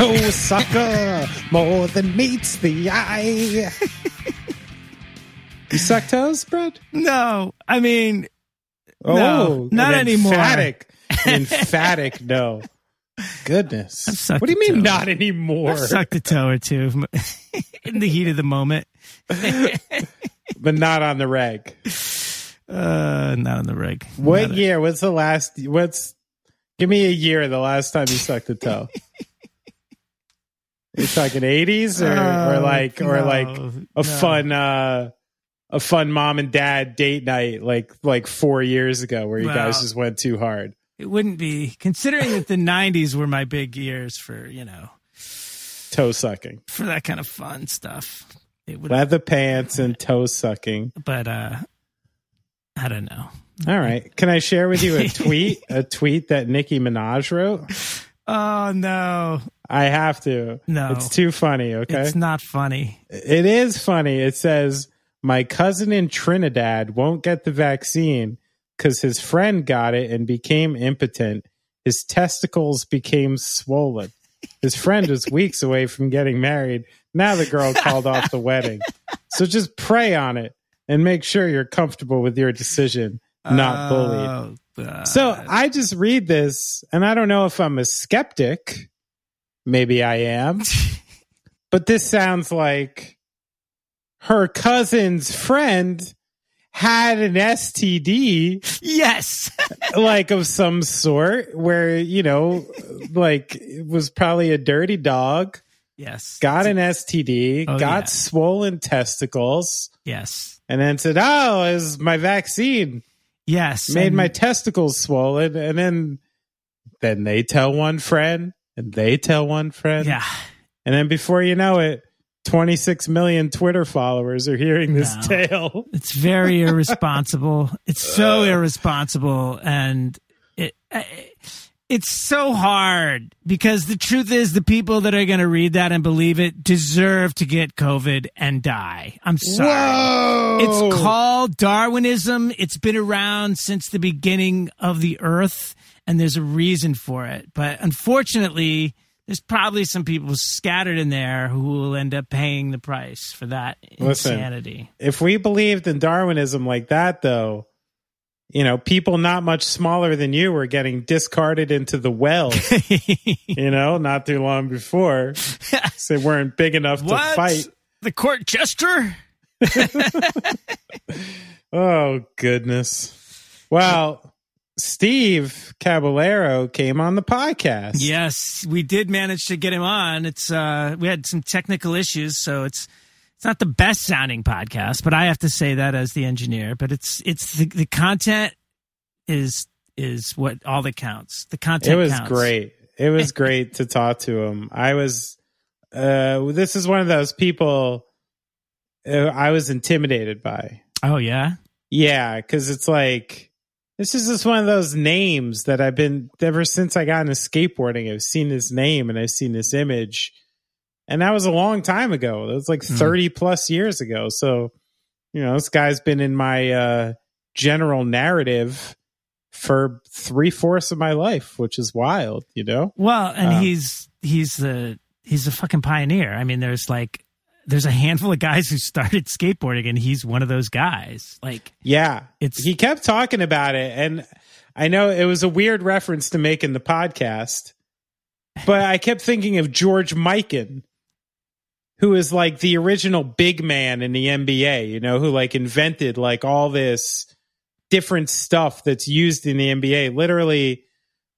toe sucker more than meets the eye. you suck toes, Brad? No, I mean, Oh, No, not an anymore. Emphatic, an emphatic no. Goodness. What do you mean toe. not anymore? sucked a toe or two in the heat of the moment. But not on the reg. Uh, not on the rig. What Not- year? What's the last? What's? Give me a year. The last time you sucked a toe. Are you talking eighties or, or Oh, like or no, like no. a fun uh a fun mom and dad date night like like four years ago where you guys just went too hard. It wouldn't be considering that the '90s were my big years for you know Toe sucking, for that kind of fun stuff. It would, leather pants and toe sucking. but uh, I don't know. All right, can I share with you a tweet? a tweet that Nicki Minaj wrote. Oh no, I have to. No. it's too funny. Okay, it's not funny. It is funny. It says, My cousin in Trinidad won't get the vaccine because his friend got it and became impotent. His testicles became swollen. His friend was weeks away from getting married. Now the girl called off the wedding. So just pray on it and make sure you're comfortable with your decision, not oh, bullied. Oh, So I just read this and I don't know if I'm a skeptic. Maybe I am. but this sounds like her cousin's friend had an STD, yes, like of some sort, where, you know, like it was probably a dirty dog, yes, got an STD, Oh, got yeah. swollen testicles, yes, and then said, Oh, is my vaccine yes. made and- my testicles swollen and then then they tell one friend and they tell one friend yeah. and then before you know it 26 million twitter followers are hearing this No. tale It's very irresponsible. It's so uh. irresponsible, and it it's so hard because the truth is, the people that are going to read that and believe it deserve to get COVID and die. I'm sorry. Whoa! It's called Darwinism. It's been around since the beginning of the earth, and there's a reason for it. But unfortunately, there's probably some people scattered in there who will end up paying the price for that Listen. insanity. if we believed in darwinism like that though you know people not much smaller than you were getting discarded into the well you know not too long before they weren't big enough to fight The court jester? Oh goodness. Well, Steve Caballero came on the podcast. Yes, we did manage to get him on. It's uh we had some technical issues, so it's it's not the best sounding podcast, but I have to say that as the engineer, but it's it's the, the content is is what all that counts. The content It was counts. great. It was great to talk to him. I was uh this is one of those people uh, I was intimidated by. Oh yeah. Yeah, cuz it's like this is just one of those names that I've been ever since I got into skateboarding. I've seen this name and I've seen this image. And that was a long time ago. That was like Mhm. 30 plus years ago. So, you know, this guy's been in my uh, general narrative for three fourths of my life, which is wild, you know? Well, and Um, he's he's the he's a fucking pioneer. I mean, there's like there's a handful of guys who started skateboarding and he's one of those guys. Like Yeah. It's- he kept talking about it. And I know it was a weird reference to make in the podcast, but I kept thinking of George Mikan, who is like the original big man in the NBA, you know, who like invented like all this different stuff that's used in the NBA. Literally,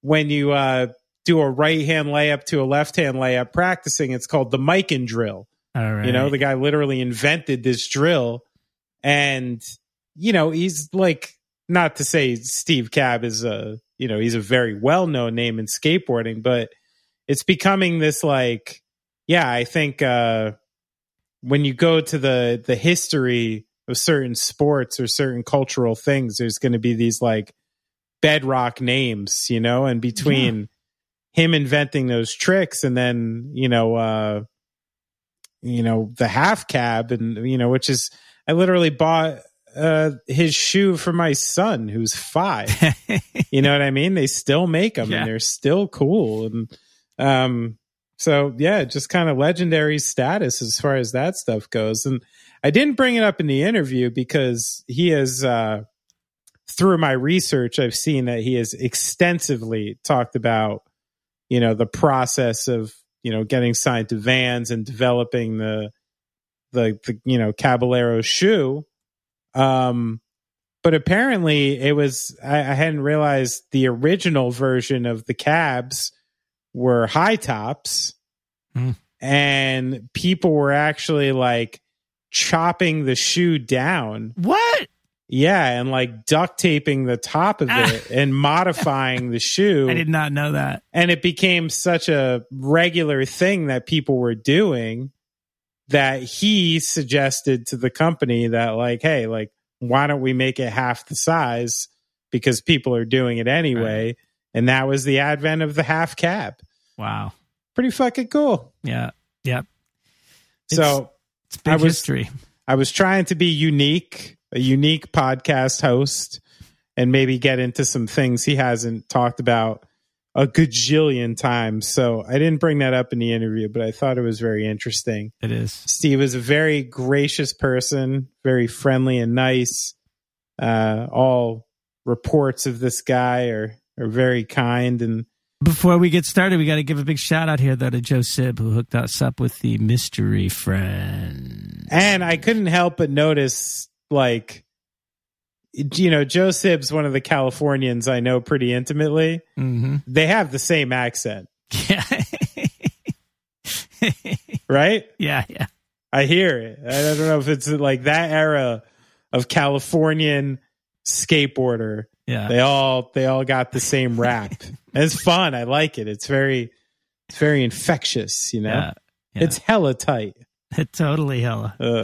when you uh, do a right hand layup to a left hand layup practicing, it's called the Mikan drill. Right. You know, the guy literally invented this drill. And, you know, he's like, not to say Steve Cab is a, you know, he's a very well known name in skateboarding, but it's becoming this like, yeah, I think uh, when you go to the the history of certain sports or certain cultural things, there's going to be these like bedrock names, you know, and between him inventing those tricks and then, you know, uh, you know, the half cab and, you know, which is, I literally bought uh, his shoe for my son who's five. you know what I mean? They still make them Yeah. and they're still cool. And, um, So yeah, just kind of legendary status as far as that stuff goes. And I didn't bring it up in the interview because he is, uh, through my research, I've seen that he has extensively talked about, you know, the process of, you know, getting signed to Vans and developing the, the, the you know, Caballero shoe. Um, but apparently it was, I, I hadn't realized the original version of the cabs were high tops Mm. and people were actually like chopping the shoe down. What? Yeah, and like duct taping the top of Ah. it and modifying the shoe. I did not know that. and it became such a regular thing that people were doing that he suggested to the company that like hey like why don't we make it half the size because people are doing it anyway and that was the advent of the half cab Wow. pretty fucking cool Yeah. Yep. so It's big I was- history. I was trying to be unique, a unique podcast host, and maybe get into some things he hasn't talked about a gajillion times. So I didn't bring that up in the interview, but I thought it was very interesting. It is. Steve is a very gracious person, very friendly and nice. Uh, all reports of this guy are are very kind and Before we get started, we got to give a big shout out here though to Joe Sib who hooked us up with the mystery friend. And I couldn't help but notice, like, you know, Joe Sib's one of the Californians I know pretty intimately. hmm They have the same accent, Yeah. right? yeah. Yeah. I hear it. I don't know if it's like that era of Californian skateboarder. Yeah. They all they all got the same rap. It's fun. I like it. It's very it's very infectious. You know, Yeah. Yeah. it's hella tight. totally hella. Uh,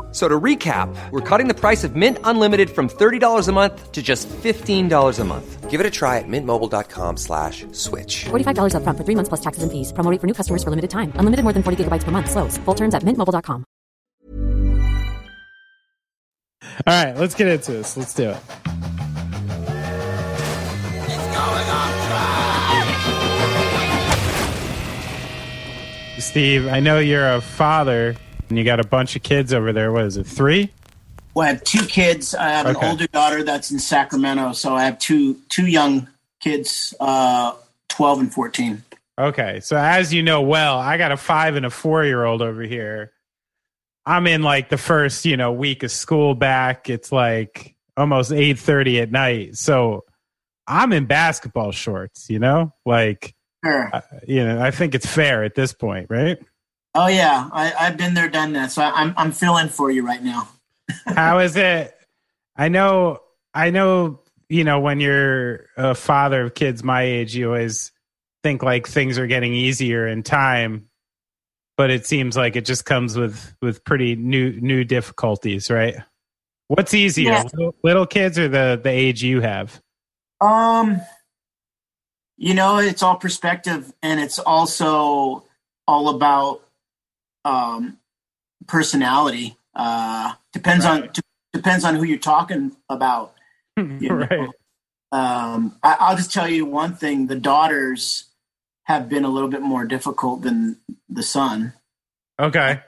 F- So to recap, we're cutting the price of Mint Unlimited from $30 a month to just $15 a month. Give it a try at mintmobile.com slash switch. $45 upfront for three months plus taxes and fees. Promo rate for new customers for limited time. Unlimited more than 40 gigabytes per month. Slows. Full terms at mintmobile.com. all right, let's get into this. Let's do it. Steve, I know you're a father and you got a bunch of kids over there. What is it, three? Well, I have two kids. I have Okay. an older daughter that's in Sacramento, so I have two two young kids, uh, twelve and fourteen. Okay, so as you know well, I got a five and a four year old over here. I'm in like the first, you know, week of school back. It's like almost eight thirty at night, so I'm in basketball shorts. You know, like Sure. uh, you know, I think it's fair at this point, right? Oh yeah, I, I've been there, done that. So I, I'm I'm feeling for you right now. How is it? I know, I know. You know, when you're a father of kids my age, you always think like things are getting easier in time, but it seems like it just comes with with pretty new new difficulties, right? What's easier, Yeah. little, little kids or the the age you have? Um, you know, it's all perspective, and it's also all about um, personality. Uh, depends on d- depends on who you're talking about. You know? right. Um, I, I'll just tell you one thing: the daughters have been a little bit more difficult than the son. Okay.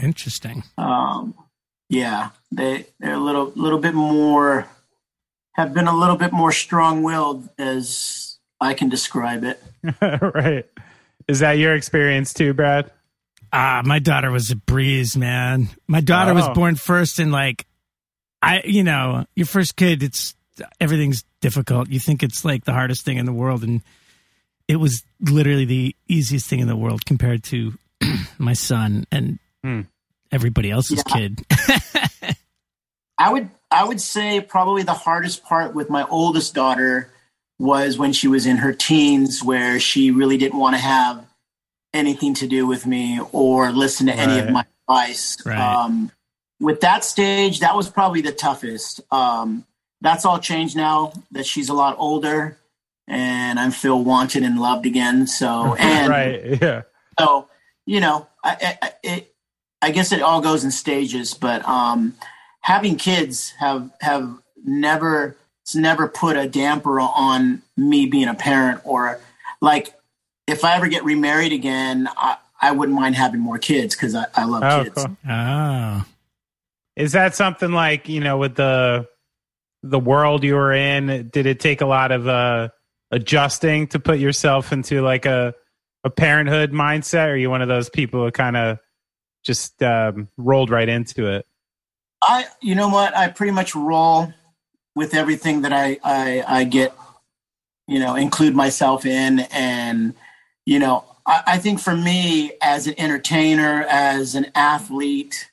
Interesting. Um, yeah, they they're a little little bit more have been a little bit more strong willed as I can describe it. right. Is that your experience too, Brad? Ah, my daughter was a breeze, man. My daughter was Oh. born first and like I you know, your first kid it's everything's difficult. You think it's like the hardest thing in the world, and it was literally the easiest thing in the world compared to my son and Hmm. everybody else's Yeah. kid. I would I would say probably the hardest part with my oldest daughter was when she was in her teens where she really didn't want to have anything to do with me or listen to any of my advice. Right. Um, with that stage, that was probably the toughest. Um, that's all changed now that she's a lot older and I feel wanted and loved again. So and right. Yeah. so you know I, I, it, I guess it all goes in stages but um having kids have have never it's never put a damper on me being a parent or like if i ever get remarried again i i wouldn't mind having more kids because I, I love Oh, kids cool. oh, Is that something like you know with the the world you were in? Did it take a lot of uh, adjusting to put yourself into like a a parenthood mindset? Or are you one of those people who kind of just um, rolled right into it? I, you know what? I pretty much roll with everything that I, I, I get, you know, include myself in. And, you know, I, I think for me as an entertainer, as an athlete,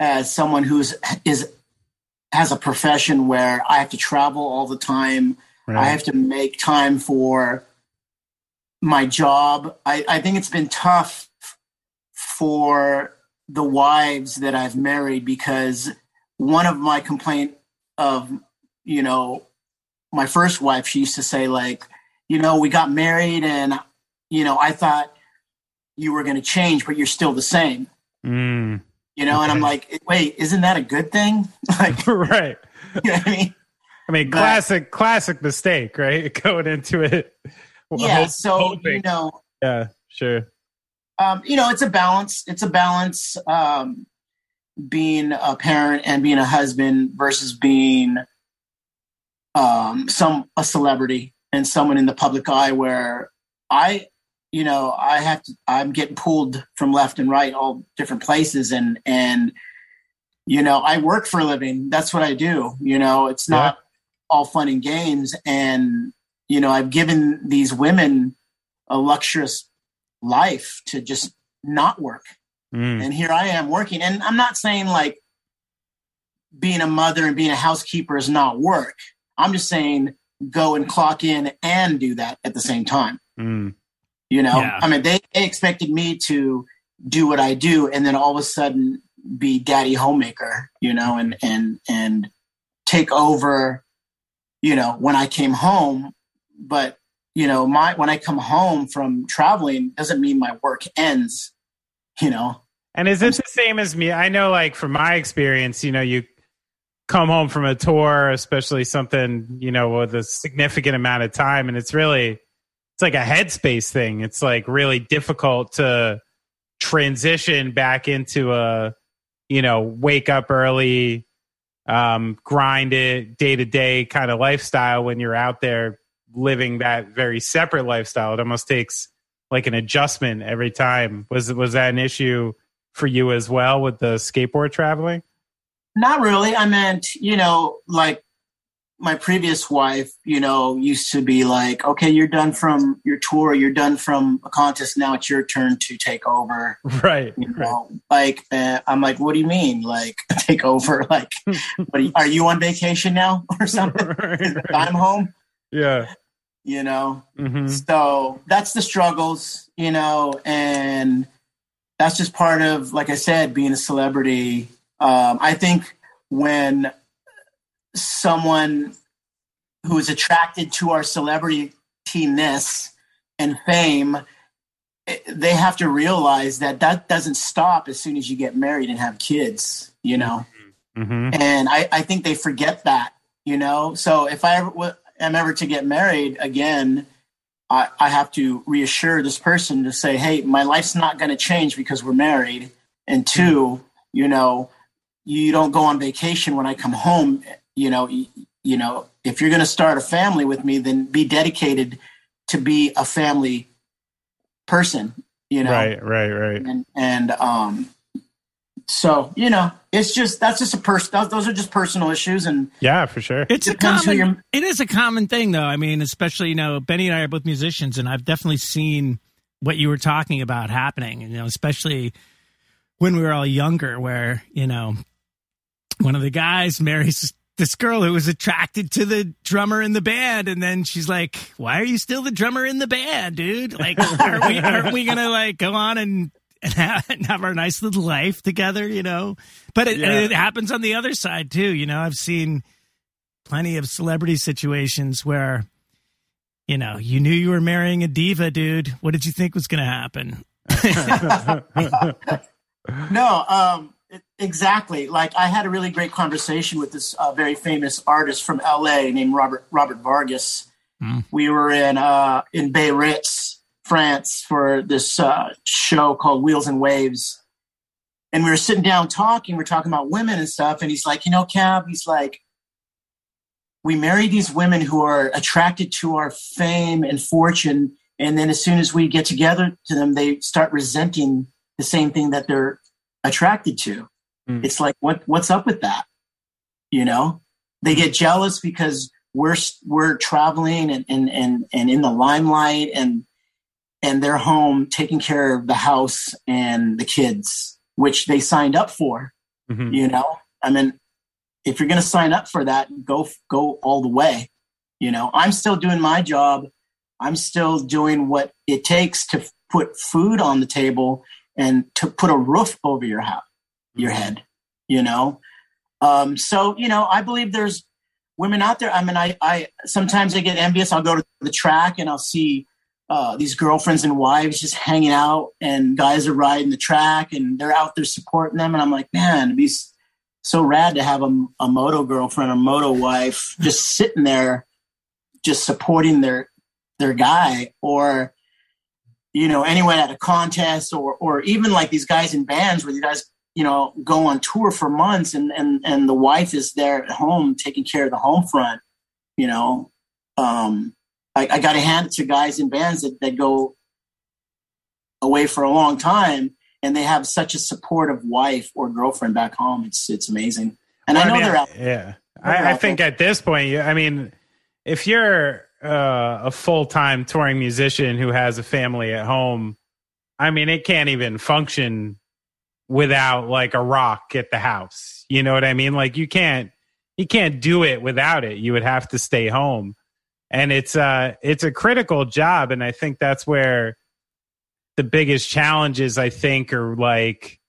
as someone who's is has a profession where I have to travel all the time, I have to make time for my job. I, I think it's been tough for the wives that I've married because one of my complaint of, you know, my first wife, she used to say like, you know, we got married and, you know, I thought you were going to change, but you're still the same, Mm. you know? And I'm like, wait, isn't that a good thing? like, right. you know I mean? I mean, But- classic, classic mistake, right? Going into it. Yeah. Hope- So, you know, yeah, sure. um, you know, it's a balance. It's a balance um, being a parent and being a husband versus being um, some a celebrity and someone in the public eye. Where I, you know, I have to. I'm getting pulled from left and right, all different places, and and you know, I work for a living. That's what I do. You know, it's not all fun and games, and you know, I've given these women a luxurious life to just not work. Mm. And here I am working. And I'm not saying like being a mother and being a housekeeper is not work. I'm just saying go and clock in and do that at the same time. Mm. You know, Yeah. I mean, they, they expected me to do what I do and then all of a sudden be daddy homemaker, you know, and, and, and take over, you know, when I came home. But, you know, my, when I come home from traveling doesn't mean my work ends, you know? And is it the same as me? I know, like from my experience, you know, you come home from a tour, especially something you know with a significant amount of time, and it's really it's like a headspace thing. It's like really difficult to transition back into a you know wake up early, um, grind it day to day kind of lifestyle when you're out there living that very separate lifestyle. It almost takes like an adjustment every time. Was was that an issue? for you as well with the skateboard traveling? Not really. I meant, you know, like my previous wife, you know, used to be like, okay, you're done from your tour, you're done from a contest. Now it's your turn to take over. Right. You know, like uh, I'm like, what do you mean, like take over? Like, what are you, are you on vacation now or something? right. I'm home. Yeah. You know, hmm so that's the struggles, you know, and that's just part of, like I said, being a celebrity. Um, I think when someone who is attracted to our celebrity-ness and fame, they have to realize that that doesn't stop as soon as you get married and have kids, you know? hmm and I, I think they forget that you know? So if i ever, am ever to get married again I, I have to reassure this person to say hey my life's not going to change because we're married. And two you know you don't go on vacation when i come home you know you, you know if you're going to start a family with me then be dedicated to be a family person you know Right. Right. Right. and and um so you know, it's just that's just a person. Those are just personal issues, and yeah, for sure. It's a common. you're- It is a common thing, though. I mean, especially you know, Benny and I are both musicians, and I've definitely seen what you were talking about happening. You know, especially when we were all younger, where you know, one of the guys marries this girl who was attracted to the drummer in the band, and then she's like, "Why are you still the drummer in the band, dude? Like, aren't we, aren't we gonna like go on and?" And have, and have our nice little life together, you know. But it, Yeah. it happens on the other side too. You know, I've seen plenty of celebrity situations where, you know, you knew you were marrying a diva, dude. What did you think was going to happen? No, um, it- exactly. Like I had a really great conversation with this uh, very famous artist from LA named Robert Robert Vargas. We were in uh, in Biarritz, France, for this uh, show called Wheels and Waves, and we were sitting down talking. We are talking about women and stuff, and he's like, you know, Cab, he's like, we marry these women who are attracted to our fame and fortune, and then as soon as we get together to them, they start resenting the same thing that they're attracted to. Mm. It's like what what's up with that? You know, they get jealous because we're we're traveling and and and, and in the limelight and and they're home taking care of the house and the kids, which they signed up for. Mhm. You know, I mean, if you're going to sign up for that, go go all the way. You know, I'm still doing my job. I'm still doing what it takes to put food on the table and to put a roof over your house, your head. You know, um, so you know, I believe there's women out there. I mean, I, I sometimes I get envious. I'll go to the track and I'll see uh, these girlfriends and wives just hanging out, and guys are riding the track and they're out there supporting them. And I'm like, man, it'd be so rad to have a, a moto girlfriend or moto wife just sitting there, just supporting their their guy, or you know, anyone at a contest, or or even like these guys in bands where you guys you know go on tour for months and and and the wife is there at home taking care of the home front you know um i, I got to hand it to guys in bands that, that go away for a long time and they have such a supportive wife or girlfriend back home. It's it's amazing. And Well, i know mean, they're out Yeah, They're I, I think there. at this point, I mean, if you're uh, a full time touring musician who has a family at home, I mean, it can't even function without like a rock at the house. You know what I mean? Like you can't you can't do it without it. You would have to stay home, and it's uh it's a critical job, and I think that's where the biggest challenges I think are like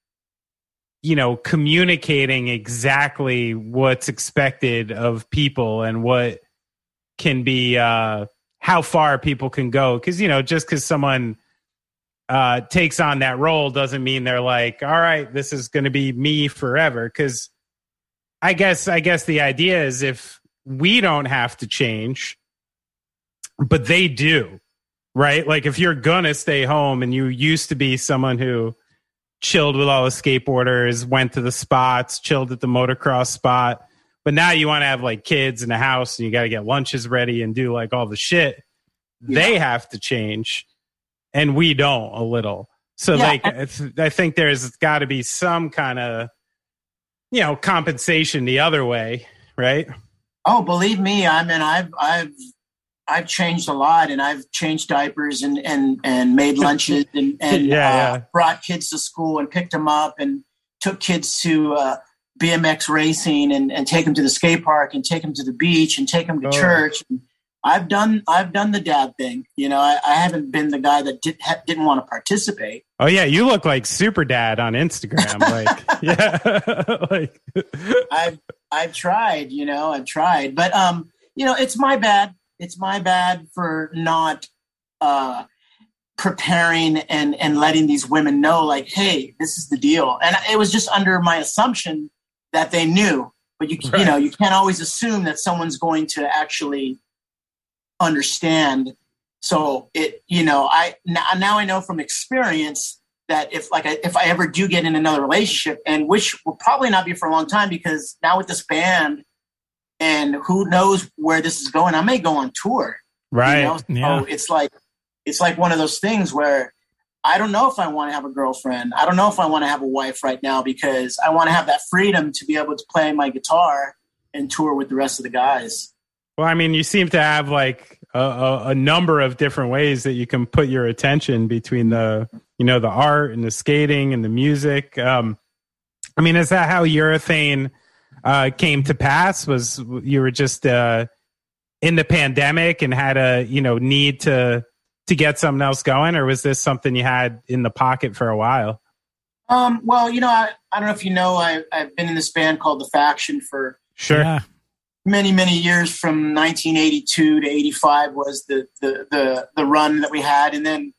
you know communicating exactly what's expected of people and what can be uh how far people can go because you know just because someone uh takes on that role doesn't mean they're like all right this is going to be me forever because i guess i guess the idea is if we don't have to change but they do right like if you're gonna stay home and you used to be someone who chilled with all the skateboarders, went to the spots, chilled at the motocross spot. But now you want to have like kids in the house and you got to get lunches ready and do like all the shit. They have to change and we don't a little. So Yeah. like it's, I think there's got to be some kind of you know compensation the other way, right? Oh, believe me, I mean, I've I've I've changed a lot, and I've changed diapers and and and made lunches and and Yeah, uh, yeah. brought kids to school and picked them up and took kids to uh, BMX racing and and take them to the skate park and take them to the beach and take them to Oh. church. I've done I've done the dad thing. You know, I, I haven't been the guy that did, ha, didn't want to participate. Oh yeah, you look like Super Dad on Instagram. Like yeah, like I've I've tried, you know, I've tried, but um, you know, it's my bad. It's my bad for not uh preparing and and letting these women know, like, hey, this is the deal. And it was just under my assumption that they knew, but you you know, you can't always assume that someone's going to actually understand. So it, you know, I now, now I know from experience that if like I, if I ever do get in another relationship, and which will probably not be for a long time, because now with this band, and who knows where this is going, I may go on tour. right. You know? Yeah. It's like it's like one of those things where I don't know if I want to have a girlfriend. I don't know if I want to have a wife right now because I want to have that freedom to be able to play my guitar and tour with the rest of the guys. Well, I mean, you seem to have like a, a, a, number of different ways that you can put your attention between the, you know, the art and the skating and the music. Um, I mean, is that how urethane uh, came to pass? Was you were just uh, in the pandemic and had a, you know, need to to get something else going, or was this something you had in the pocket for a while? Um, well, you know, I, I don't know if you know, I, I've been in this band called The Faction for sure. Yeah many many years from 1982 to 85 was the, the the the run that we had and then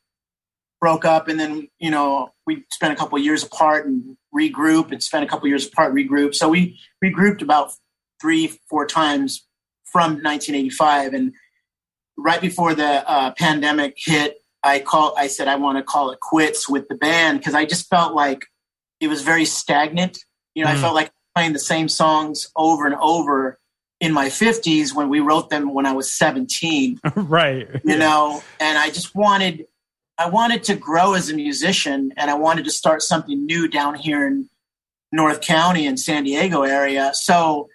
broke up and then you know we spent a couple years apart and regroup and spent a couple years apart regroup so we regrouped about three four times from 1985 and right before the uh, pandemic hit i call i said i want to call it quits with the band because i just felt like it was very stagnant you know mm. i felt like playing the same songs over and over in my 50s when we wrote them when I was 17. right. You know, and I just wanted I wanted to grow as a musician and I wanted to start something new down here in North County and San Diego area. So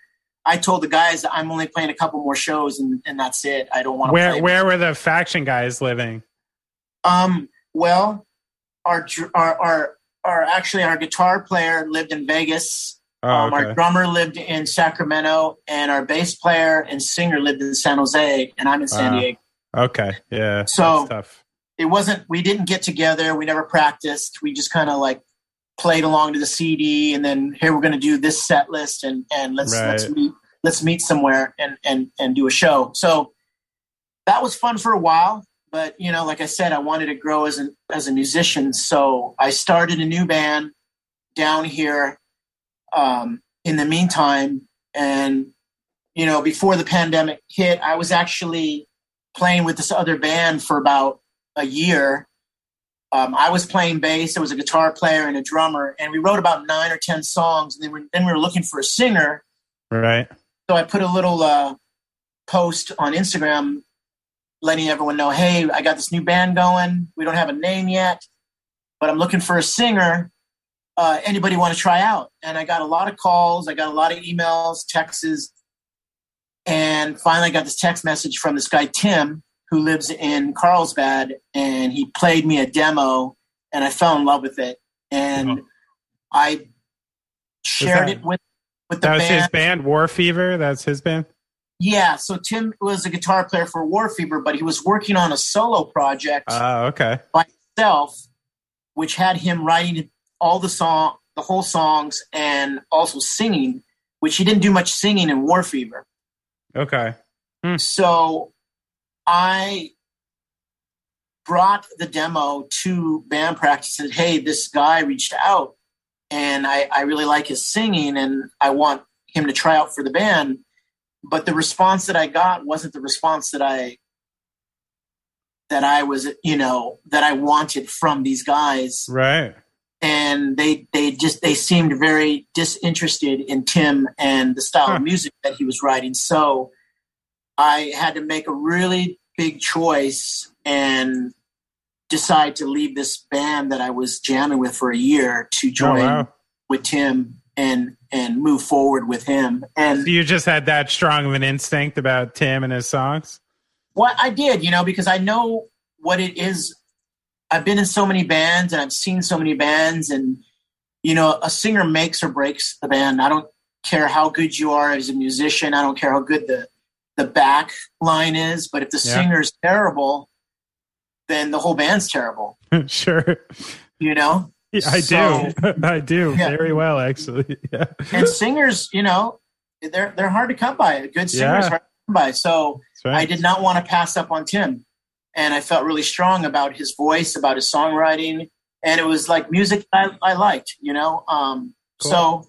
I told the guys I'm only playing a couple more shows and, and that's it. I don't want to Where where were the faction guys living? Um well our our our, our actually our guitar player lived in Vegas Oh, um, okay. Our drummer lived in Sacramento, and our bass player and singer lived in San Jose, and I'm in San uh, Diego. Okay, yeah. So it wasn't. We didn't get together. We never practiced. We just kind of like played along to the CD, and then here we're going to do this set list, and and let's right. let's meet let's meet somewhere and and and do a show. So that was fun for a while. But you know, like I said, I wanted to grow as an as a musician, so I started a new band down here um, in the meantime. And, you know, before the pandemic hit, I was actually playing with this other band for about a year. Um, I was playing bass. There was a guitar player and a drummer, and we wrote about nine or ten songs. And then we, then we were looking for a singer. Right. So I put a little uh, post on Instagram, letting everyone know, "Hey, I got this new band going. We don't have a name yet, but I'm looking for a singer uh, anybody want to try out? And I got a lot of calls, I got a lot of emails, texts, and finally I got this text message from this guy Tim who lives in Carlsbad, and he played me a demo, and I fell in love with it, and oh. I shared that, it with with the that was band. his band War Fever. That's his band. Yeah, so Tim was a guitar player for War Fever, but he was working on a solo project. Oh, uh, okay. By himself, which had him writing all the song, the whole songs, and also singing, which he didn't do much singing in War Fever. Okay. Hmm. So I brought the demo to band practice and said, hey, this guy reached out and I, I really like his singing and I want him to try out for the band. But the response that I got wasn't the response that I that I was, you know, that I wanted from these guys. Right and they they just they seemed very disinterested in Tim and the style huh. of music that he was writing. So I had to make a really big choice and decide to leave this band that I was jamming with for a year to oh, join oh, wow. with Tim and and move forward with him. And so you just had that strong of an instinct about Tim and his songs. Well, I did, you know, because I know what it is I've been in so many bands and I've seen so many bands, and you know, a singer makes or breaks the band. I don't care how good you are as a musician. I don't care how good the the back line is, but if the yeah. singer's terrible, then the whole band's terrible. sure. You know? Yeah, I so, do. I do yeah. very well, actually. Yeah. And singers, you know, they're they're hard to come by. A good singers hard to come by. So right. I did not want to pass up on Tim and I felt really strong about his voice, about his songwriting, and it was like music I, I liked, you know. Um, cool. So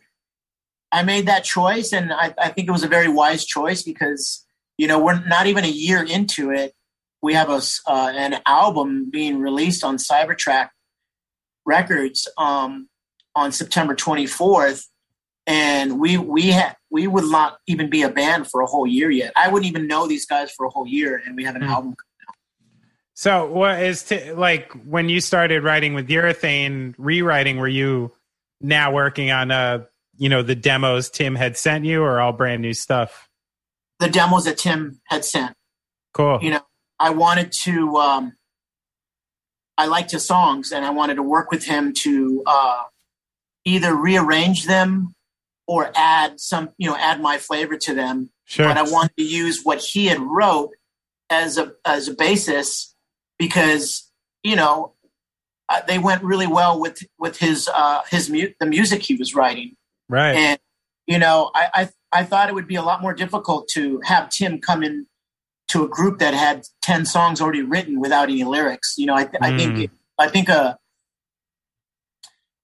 I made that choice, and I, I, think it was a very wise choice because you know we're not even a year into it. We have a uh, an album being released on Cybertrack Records um, on September 24th, and we we had we would not even be a band for a whole year yet. I wouldn't even know these guys for a whole year, and we have an mm. album So, what is to, like when you started writing with Urethane, rewriting? Were you now working on uh, you know, the demos Tim had sent you, or all brand new stuff? The demos that Tim had sent. Cool. You know, I wanted to. um I liked his songs, and I wanted to work with him to uh either rearrange them or add some, you know, add my flavor to them. Sure. But I wanted to use what he had wrote as a as a basis because you know uh, they went really well with with his uh his mu- the music he was writing right. and you know I, I i thought it would be a lot more difficult to have tim come in to a group that had 10 songs already written without any lyrics you know i, th- I Mm. think i think uh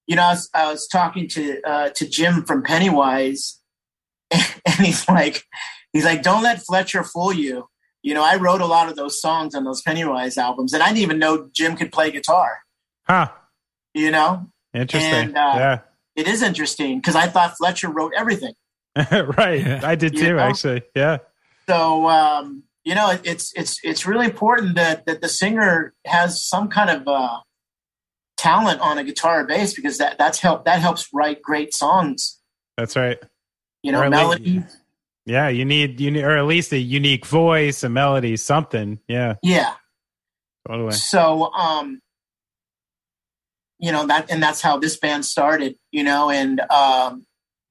you know I was, I was talking to uh to jim from pennywise and he's like he's like don't let fletcher fool you you know i wrote a lot of those songs on those pennywise albums and i didn't even know jim could play guitar huh. you know Interesting. And, uh, yeah. it is interesting because i thought fletcher wrote everything right. Yeah. I did You too, know? actually. Yeah. so um, you know it's it's it's really important that that the singer has some kind of uh, talent on a guitar or bass because that that's help that helps write great songs That's right. you know Or melody Yeah, you need you need, or at least a unique voice, a melody, something. Yeah, yeah totally. so um you know that and that's how this band started you know and um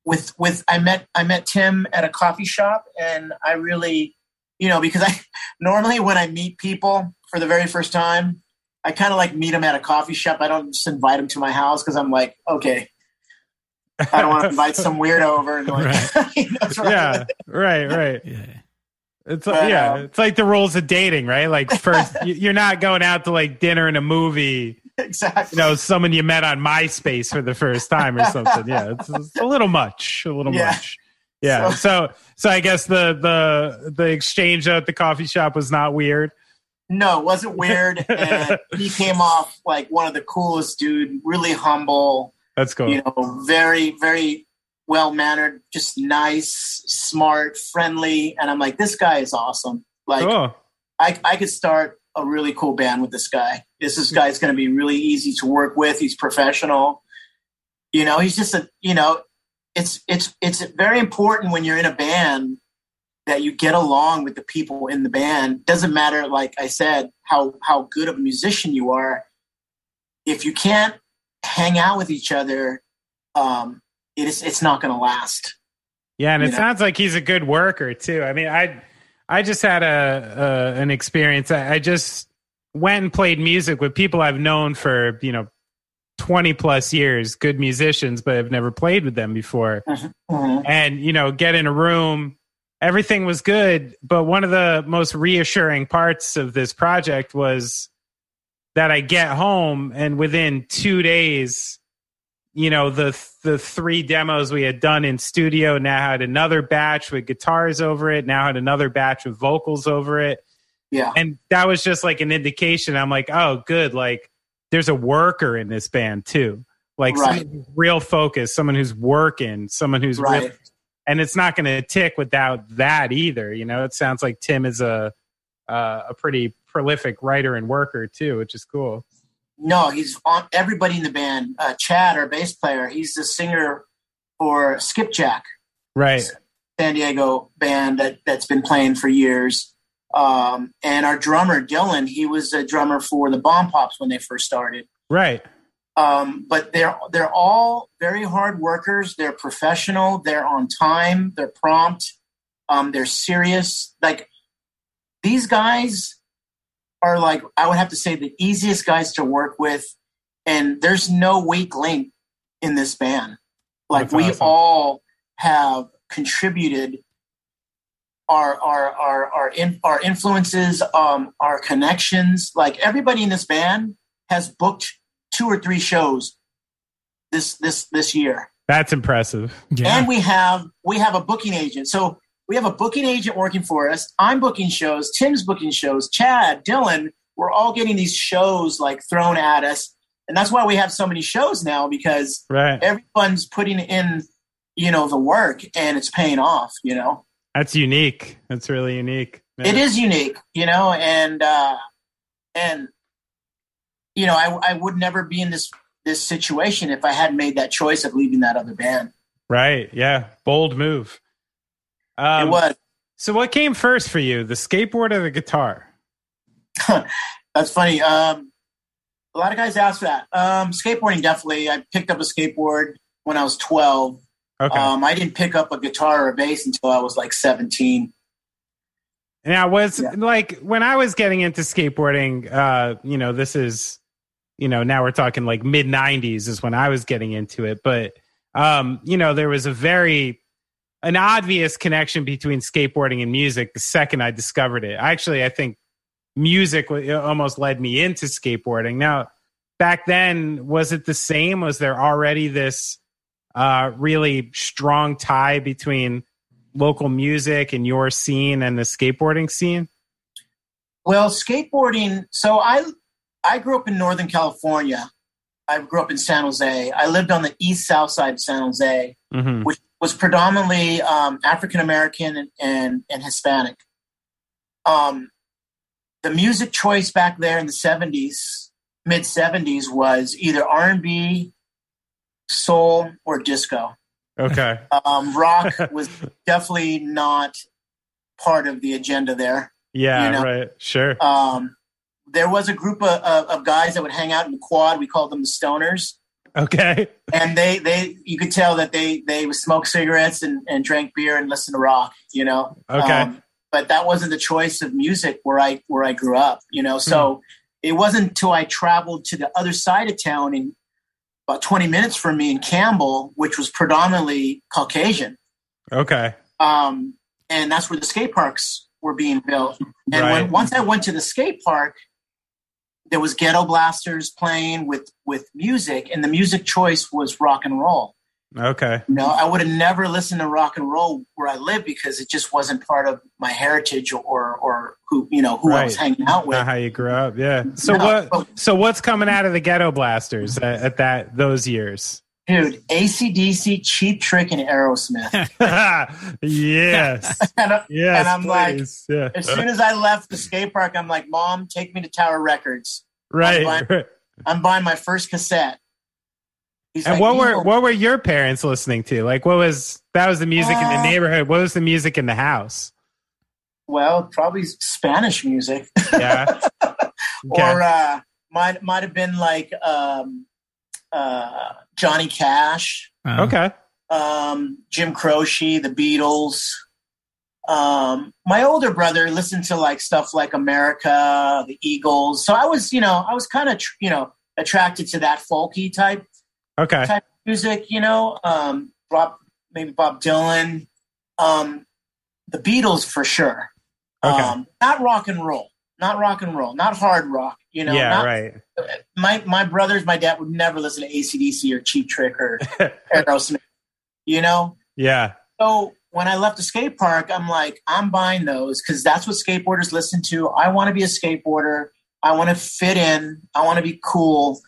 with with i met i met tim at a coffee shop and i really you know because i normally when i meet people for the very first time i kind of like meet them at a coffee shop i don't just invite them to my house because i'm like okay i don't want to invite some weirdo over and like you know, yeah, right, right. Yeah. It's But, yeah, um, it's like the rules of dating, right? Like first, you- you're not going out to like dinner and a movie. exactly You know, someone you met on MySpace for the first time or something. Yeah, it's, it's a little much, a little Yeah. much. Yeah. So- So, so I guess the the the exchange at the coffee shop was not weird. No, it wasn't weird. And he came off like one of the coolest dude, really humble, That's cool. you know, very, very well mannered, just nice, smart, friendly. And I'm like, this guy is awesome. Like cool. I, I could start a really cool band with this guy. This this guy's gonna be really easy to work with. He's professional. You know, he's just a you know, it's it's it's very important when you're in a band that you get along with the people in the band. Doesn't matter, like I said, how how good of a musician you are. If you can't hang out with each other, um, it is it's not going to last. Yeah, and it know? sounds like he's a good worker too. I mean, I I just had a, a an experience. I, I just went and played music with people I've known for you know twenty plus years, good musicians, but I've never played with them before. Mhm. And you know, get in a room, everything was good, but one of the most reassuring parts of this project was that I get home and within two days you know the the three demos we had done in studio now had another batch with guitars over it now had another batch with vocals over it. Yeah, and that was just like an indication. I'm like oh good like there's a worker in this band too. Like Right. someone who's real focus someone who's working someone who's right. real, and it's not going to tick without that either you know? It sounds like tim is a uh, a pretty prolific writer and worker too which is cool No, he's on everybody in the band. Uh, Chad, our bass player, he's the singer for Skipjack, right San Diego band that, that's been playing for years. Um, and our drummer, Dylan, he was a drummer for the Bomb Pops when they first started. right Um, but they're they're all very hard workers. They're professional. They're on time. They're prompt. Um, they're serious. Like these guys are like I would have to say the easiest guys to work with, and there's no weak link in this band. Like That's we awesome. all have contributed our our our our, in, our influences, um, our connections. Like everybody in this band has booked two or three shows this this this year that's impressive Yeah. and we have we have a booking agent so we have a booking agent working for us i'm booking shows tim's booking shows chad dylan we're all getting these shows like thrown at us and that's why we have so many shows now because right everyone's putting in you know the work and it's paying off you know That's unique. That's really unique. it is unique you know and uh and you know, I I would never be in this this situation if I hadn't made that choice of leaving that other band. Right. Yeah. Bold move. Um, it was. So, what came first for you, the skateboard or the guitar? That's funny. Um, a lot of guys ask that. Um, skateboarding, definitely. I picked up a skateboard when I was 12. Okay. Um, I didn't pick up a guitar or a bass until I was like 17. Now, was Yeah. like when I was getting into skateboarding, uh, you know, this is, you know, now we're talking like mid 90s is when I was getting into it. But, um, you know, there was a very, an obvious connection between skateboarding and music the second I discovered it. Actually, I think music almost led me into skateboarding. Now, back then, was it the same? Was there already this uh, really strong tie between local music and your scene and the skateboarding scene? Well, skateboarding. So I I grew up in Northern California. I grew up in San Jose. I lived on the east south side of San Jose, Mm-hmm. which was predominantly um, African American and, and and Hispanic. Um, the music choice back there in the seventies, mid seventies, was either R and B, soul, or disco. Okay. Um, rock was definitely not part of the agenda there. Yeah, You know. right. Sure. um, there was a group of, of, of guys that would hang out in the quad. We called them the stoners, Okay. and they they you could tell that they they would smoke cigarettes and, and drank beer and listen to rock. You know. Okay. Um, but that wasn't the choice of music where I where I grew up. You know. So it wasn't until I traveled to the other side of town in about 20 minutes from me in Campbell, which was predominantly Caucasian. Okay. um, and that's where the skate parks were being built. And Right. when, once I went to the skate park, there was ghetto blasters playing with with music, and the music choice was rock and roll. Okay. You know, I would have never listened to rock and roll where I live because it just wasn't part of my heritage or or who you know who I was hanging out with. Not how you grew up. Yeah. So No, what? but- So what's coming out of the ghetto blasters at, at that those years? Dude, ACDC, Cheap Trick, and Aerosmith. yes. and, I- Yes. and I'm like, yeah. as soon as I left the skate park, I'm like, Mom, take me to Tower Records. right. I'm right. I'm buying my first cassette. He's And like, what were what were your parents listening to? Like, what was that was the music in the Uh, neighborhood? What was the music in the house? well, probably Spanish music, Yeah. Okay. or uh, might might have been like um, uh, Johnny Cash, Uh, okay. um, Jim Croce, the Beatles. Um, my older brother listened to like stuff like America, the Eagles. So I was, you know, I was kind of, you know, attracted to that folky type Okay. type of music, you know, um, Bob, maybe Bob Dylan, um, the Beatles for sure. Okay. Um, not rock and roll, not rock and roll, not hard rock, you know. yeah. not- right. My my brothers, my dad would never listen to ACDC or Cheap Trick or Aerosmith, you know. yeah. So when I left the skate park, I'm like, I'm buying those because that's what skateboarders listen to. I want to be a skateboarder. I want to fit in. I want to be cool.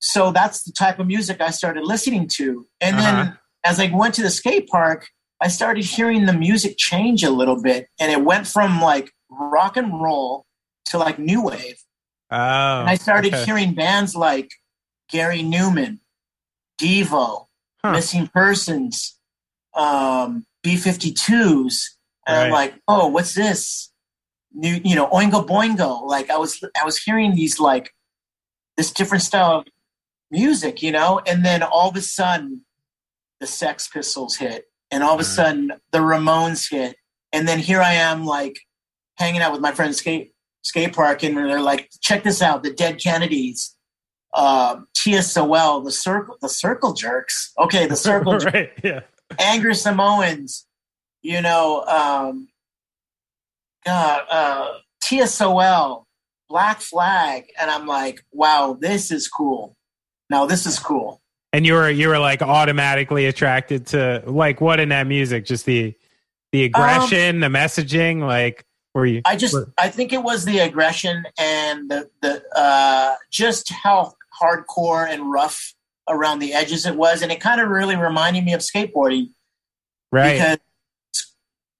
So that's the type of music I started listening to. And Uh-huh. then as I went to the skate park, I started hearing the music change a little bit. And it went from like rock and roll to like new wave. Oh. And I started okay. hearing bands like Gary Numan, Devo, Huh. Missing Persons, um, B52s. And I'm like, oh, what's this? New, you know, Oingo Boingo. Like I was, I was hearing these like this different style of music, you know, and then all of a sudden, the Sex Pistols hit, and all of a Mhm. sudden, the Ramones hit, and then here I am, like hanging out with my friend skate skate park, and they're like, check this out, the Dead Kennedys, uh, TSOL, the Circle, the Circle Jerks. Okay, the Circle Jerks. right. Yeah. Angry Samoans, you know, um, God, uh, TSOL, Black Flag, and I'm like, wow, this is cool. Now this is cool. And you were you were like automatically attracted to like what in that music? Just the the aggression, the messaging, like were you I just, were- I think it was the aggression and the the uh, just how hardcore and rough around the edges it was, and it kind of really reminded me of skateboarding. right. because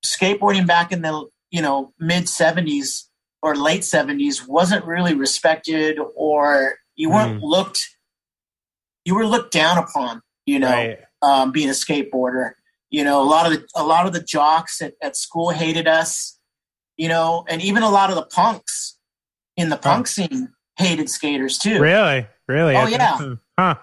skateboarding back in the you know mid 70s or late 70s wasn't really respected or you weren't Mm. looked you were looked down upon you know Right. um, being a skateboarder you know a lot of the a lot of the jocks at, at school hated us you know and even a lot of the punks in the punk scene hated skaters too Really? Really? Oh, I yeah. Huh.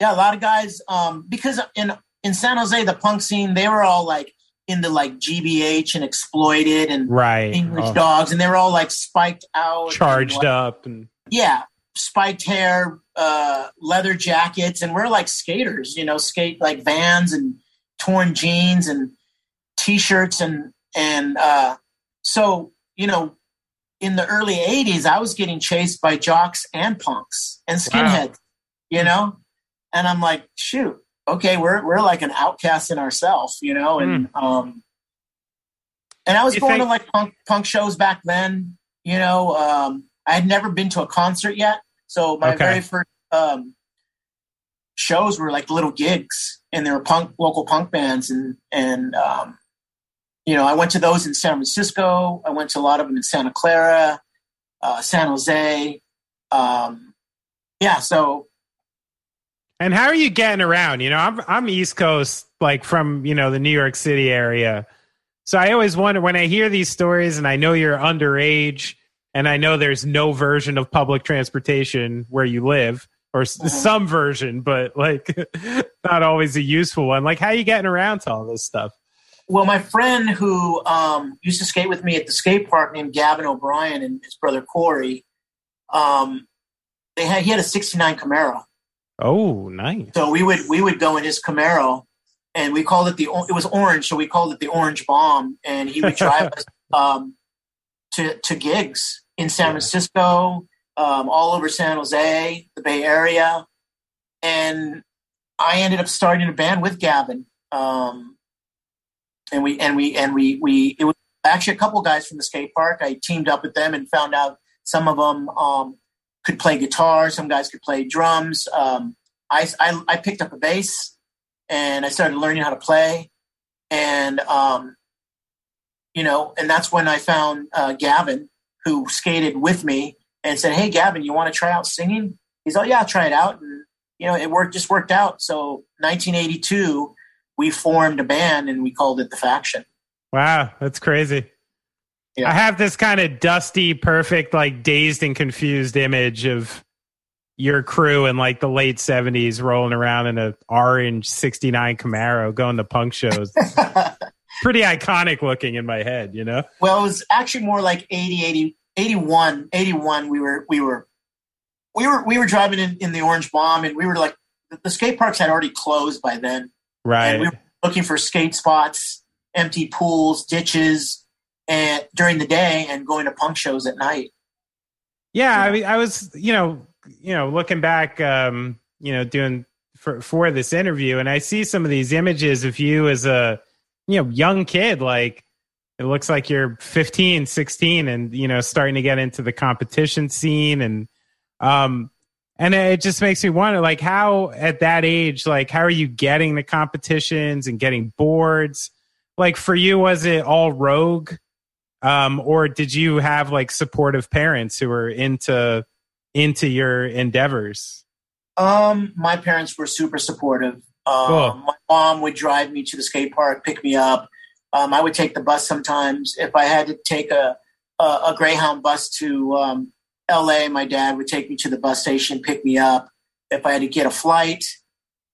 yeah a lot of guys um because in in san jose the punk scene they were all like into like gbh and exploited and Right. english Oh, dogs and they were all like spiked out and, charged like, up and yeah spiked hair uh leather jackets and we're like skaters you know skate like vans and torn jeans and t-shirts and and uh so you know in the early 80s i was getting chased by jocks and punks and skinheads you know? And i'm like shoot okay we're we're like an outcast in ourselves you know? And um and i was going to like punk punk shows back then you know? Um i had never been to a concert yet. So my Okay. very first um shows were like little gigs and there were punk local punk bands and and um you know i went to those in san francisco i went to a lot of them in santa clara uh san jose um yeah so And how are you getting around? You know, I'm I'm East Coast, like from you know the New York City area. So I always wonder when I hear these stories, and I know you're underage, and I know there's no version of public transportation where you live, or s Mhm. some version, but like not always a useful one. Like, how are you getting around to all this stuff? Well my friend who um used to skate with me at the skate park named gavin o'brien and his brother corey um they had he had a 69 camaro Oh, nice. So we would we would go in his Camaro, and we called it the it was orange, so we called it the Orange Bomb, and he would drive us um, to to gigs in San Yeah. Francisco, um, all over San Jose, the Bay Area, and I ended up starting a band with Gavin, um, and we and we and we we it was actually a couple guys from the skate park. I teamed up with them and found out some of them um, could play guitar, some guys could play drums. Um, I, I I picked up a bass and I started learning how to play, and um, you know, and that's when I found uh, Gavin, who skated with me, and said, "Hey, Gavin, you want to try out singing?" He's like, "Yeah, I'll try it out." And you know, it worked, just worked out. So, 1982, we formed a band and we called it the Faction. Wow, that's crazy. Yeah. I have this kind of dusty, perfect, like dazed and confused image of your crew in like the late seventies rolling around in a orange sixty nine Camaro going to punk shows. Pretty iconic looking in my head, you know? Well, it was actually more like 80, 80, 81, 81. We were, we were, we were, we were driving in, in the Orange Bomb and we were like, the skate parks had already closed by then. Right. And we were looking for skate spots, empty pools, ditches, and during the day and going to punk shows at night. Yeah, I mean, I was, you know, you know, looking back, um, you know, doing for for this interview, and I see some of these images of you as a, you know, young kid. Like, it looks like you're 15, 16, and you know, starting to get into the competition scene, and um, and it just makes me wonder, like, how at that age, like, how are you getting the competitions and getting boards? Like, for you, was it all rogue? um, or did you have like supportive parents who were into into your endeavors? Um, my parents were super supportive. Um, Cool. My mom would drive me to the skate park, pick me up. Um, I would take the bus sometimes. If I had to take a a, a Greyhound bus to um, L.A., my dad would take me to the bus station, pick me up. If I had to get a flight,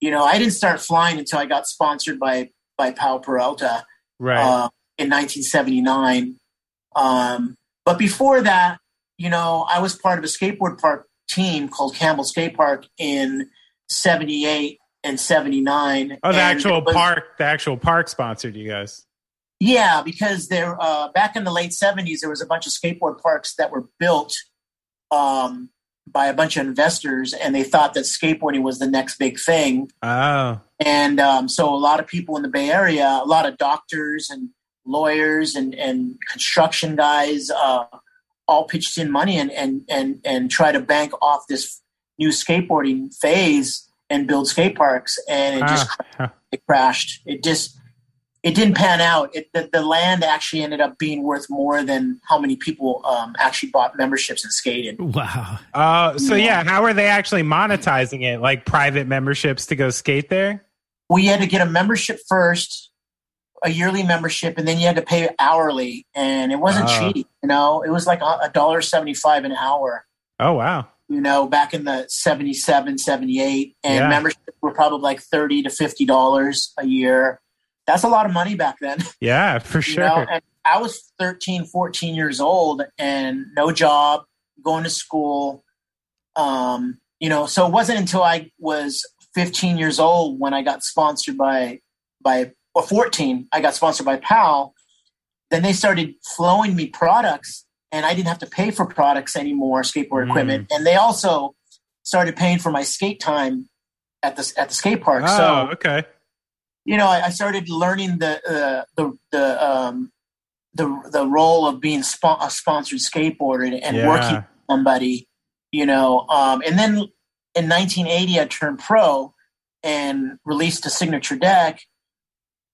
you know, I didn't start flying until I got sponsored by by Powell Peralta Right. uh, in 1979. Um, but before that, you know, I was part of a skateboard park team called Campbell Skate Park in 78 and 79. oh, the And actual was- park, the actual park sponsored you guys. Yeah, because there, uh, back in the late 70s, there was a bunch of skateboard parks that were built um, by a bunch of investors, and they thought that skateboarding was the next big thing. Oh, And um, so a lot of people in the Bay Area, a lot of doctors and lawyers and, and construction guys uh, all pitched in money and, and, and, and try to bank off this new skateboarding phase and build skate parks. And it just Ah. it crashed. It just it didn't pan out. It, the, the land actually ended up being worth more than how many people um, actually bought memberships and skated. Wow. Uh, so yeah, how are they actually monetizing it? Like private memberships to go skate there? We had to get a membership first, a yearly membership, and then you had to pay hourly, and it wasn't Oh. cheap. You know, it was like a dollar seventy five an hour. Oh wow. You know, back in the 77, 78, and Yeah. memberships were probably like thirty to fifty dollars a year. That's a lot of money back then. Yeah, for you sure. know? And I was 13, 14 years old and no job, going to school. Um, you know, so it wasn't until I was 15 years old when I got sponsored by by or 14, I got sponsored by Powell. Then they started flowing me products and I didn't have to pay for products anymore, skateboard Mm. equipment. And they also started paying for my skate time at the at the skate park. oh, so okay. You know, I, I started learning the uh, the the um, the the role of being spo- a sponsored skateboarder and Yeah. working with somebody. You know, um, and then in 1980, I turned pro and released a signature deck.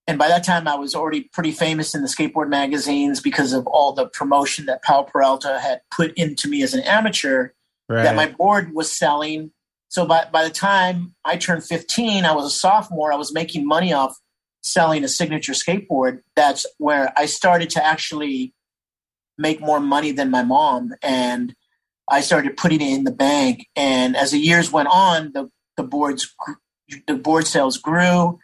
And by that time, I was already pretty famous in the skateboard magazines because of all the promotion that Powell Peralta had put into me as an amateur Right. that my board was selling. So by, by the time I turned 15, I was a sophomore. I was making money off selling a signature skateboard. That's where I started to actually make more money than my mom. And I started putting it in the bank. And as the years went on, the, the boards, the board sales grew,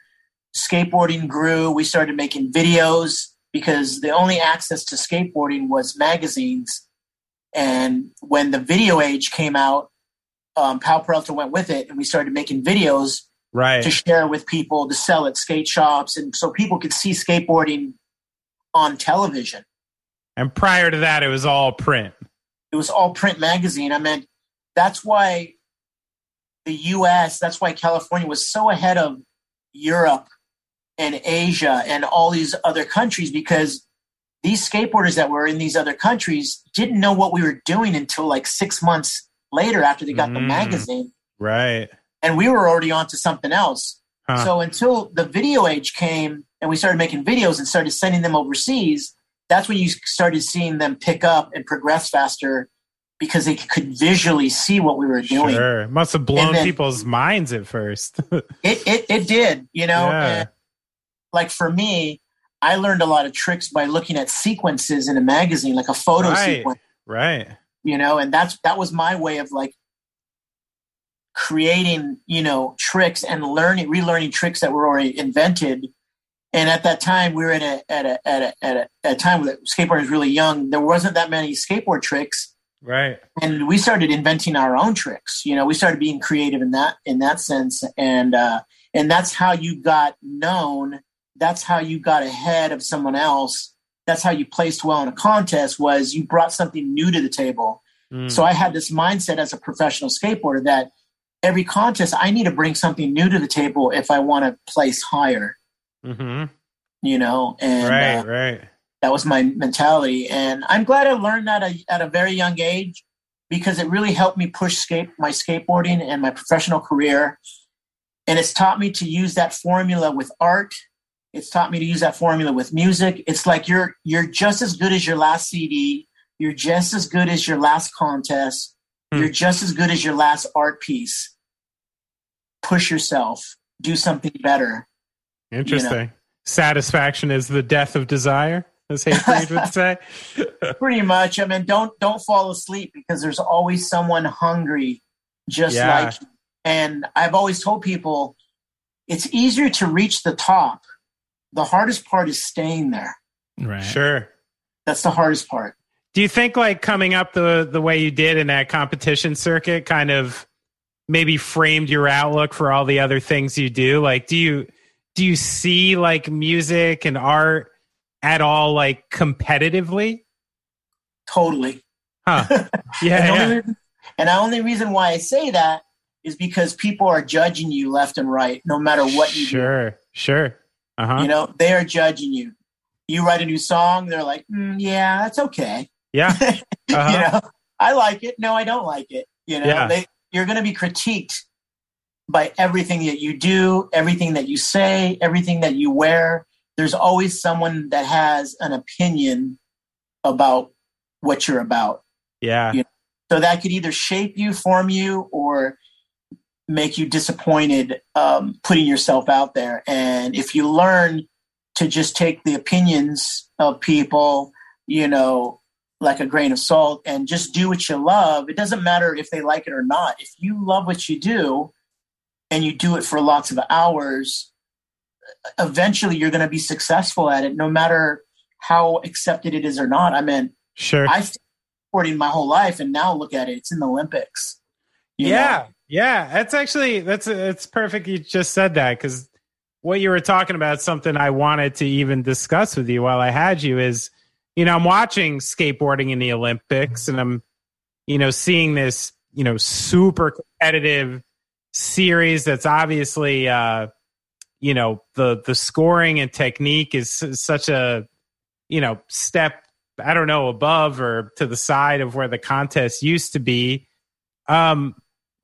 skateboarding grew. We started making videos because the only access to skateboarding was magazines. And when the video age came out, um, Powell Peralta went with it, and we started making videos right. to share with people to sell at skate shops, and so people could see skateboarding on television. And prior to that, it was all print. It was all print magazine. I mean, that's why the U.S. That's why California was so ahead of Europe and Asia and all these other countries because these skateboarders that were in these other countries didn't know what we were doing until like six months later after they got the Mm. magazine. Right. and we were already on to something else. Huh. So until the video age came and we started making videos and started sending them overseas, that's when you started seeing them pick up and progress faster because they could visually see what we were doing. Sure. Must have blown then- people's minds at first. It, it it did, you know. Yeah. Like for me, I learned a lot of tricks by looking at sequences in a magazine, like a photo Right. sequence. right. You know and that's that was my way of like creating you know tricks and learning relearning tricks that were already invented. And at that time we were at a at a at a at a, at a time that skateboarding was really young there wasn't that many skateboard tricks. Right. and we started inventing our own tricks you know we started being creative in that in that sense. And uh and that's how you got known. That's how you got ahead of someone else that's how you placed well in a contest was you brought something new to the table Mm. so I had this mindset as a professional skateboarder that every contest I need to bring something new to the table if I want to place higher, Mm-hmm. you know, and Right. uh, right. that was my mentality. And I'm glad I learned that at a, at a very young age because it really helped me push skate my skateboarding and my professional career. And it's taught me to use that formula with art. It's taught me to use that formula with music. It's like you're you're just as good as your last CD. You're just as good as your last contest. Hmm. You're just as good as your last art piece. Push yourself. Do something better. Interesting. Satisfaction is the death of desire, as Hatebreed would say. pretty much i mean don't don't fall asleep because there's always someone hungry just Yeah. like you. and i've always told people it's easier to reach the top the hardest part is staying there Right. Sure. that's the hardest part Do you think like coming up the the way you did in that competition circuit kind of maybe framed your outlook for all the other things you do? Like do you do you see like music and art at all like competitively? totally Huh. and, Yeah. the only reason, and the only reason why i say that is because people are judging you left and right no matter what you do. Sure. Sure. Uh-huh. you know they are judging you you write a new song they're like mm, yeah that's okay yeah. Uh-huh. you know i like it no i don't like it you know Yeah. they, you're going to be critiqued by everything that you do everything that you say everything that you wear there's always someone that has an opinion about what you're about. Yeah. You know, so that could either shape you, form you, or make you disappointed um, putting yourself out there. And if you learn to just take the opinions of people, you know, like a grain of salt and just do what you love, it doesn't matter if they like it or not. If you love what you do and you do it for lots of hours, eventually you're going to be successful at it, no matter how accepted it is or not. I mean, sure. I've been sporting my whole life, and now look at it; it's in the Olympics. Yeah, know? Yeah. That's actually that's it's perfect. You just said that because what you were talking about, something I wanted to even discuss with you while I had you is, you know, I'm watching skateboarding in the Olympics, and I'm, you know, seeing this, you know, super competitive series that's obviously uh you know the the scoring and technique is such a you know step i don't know above or to the side of where the contest used to be um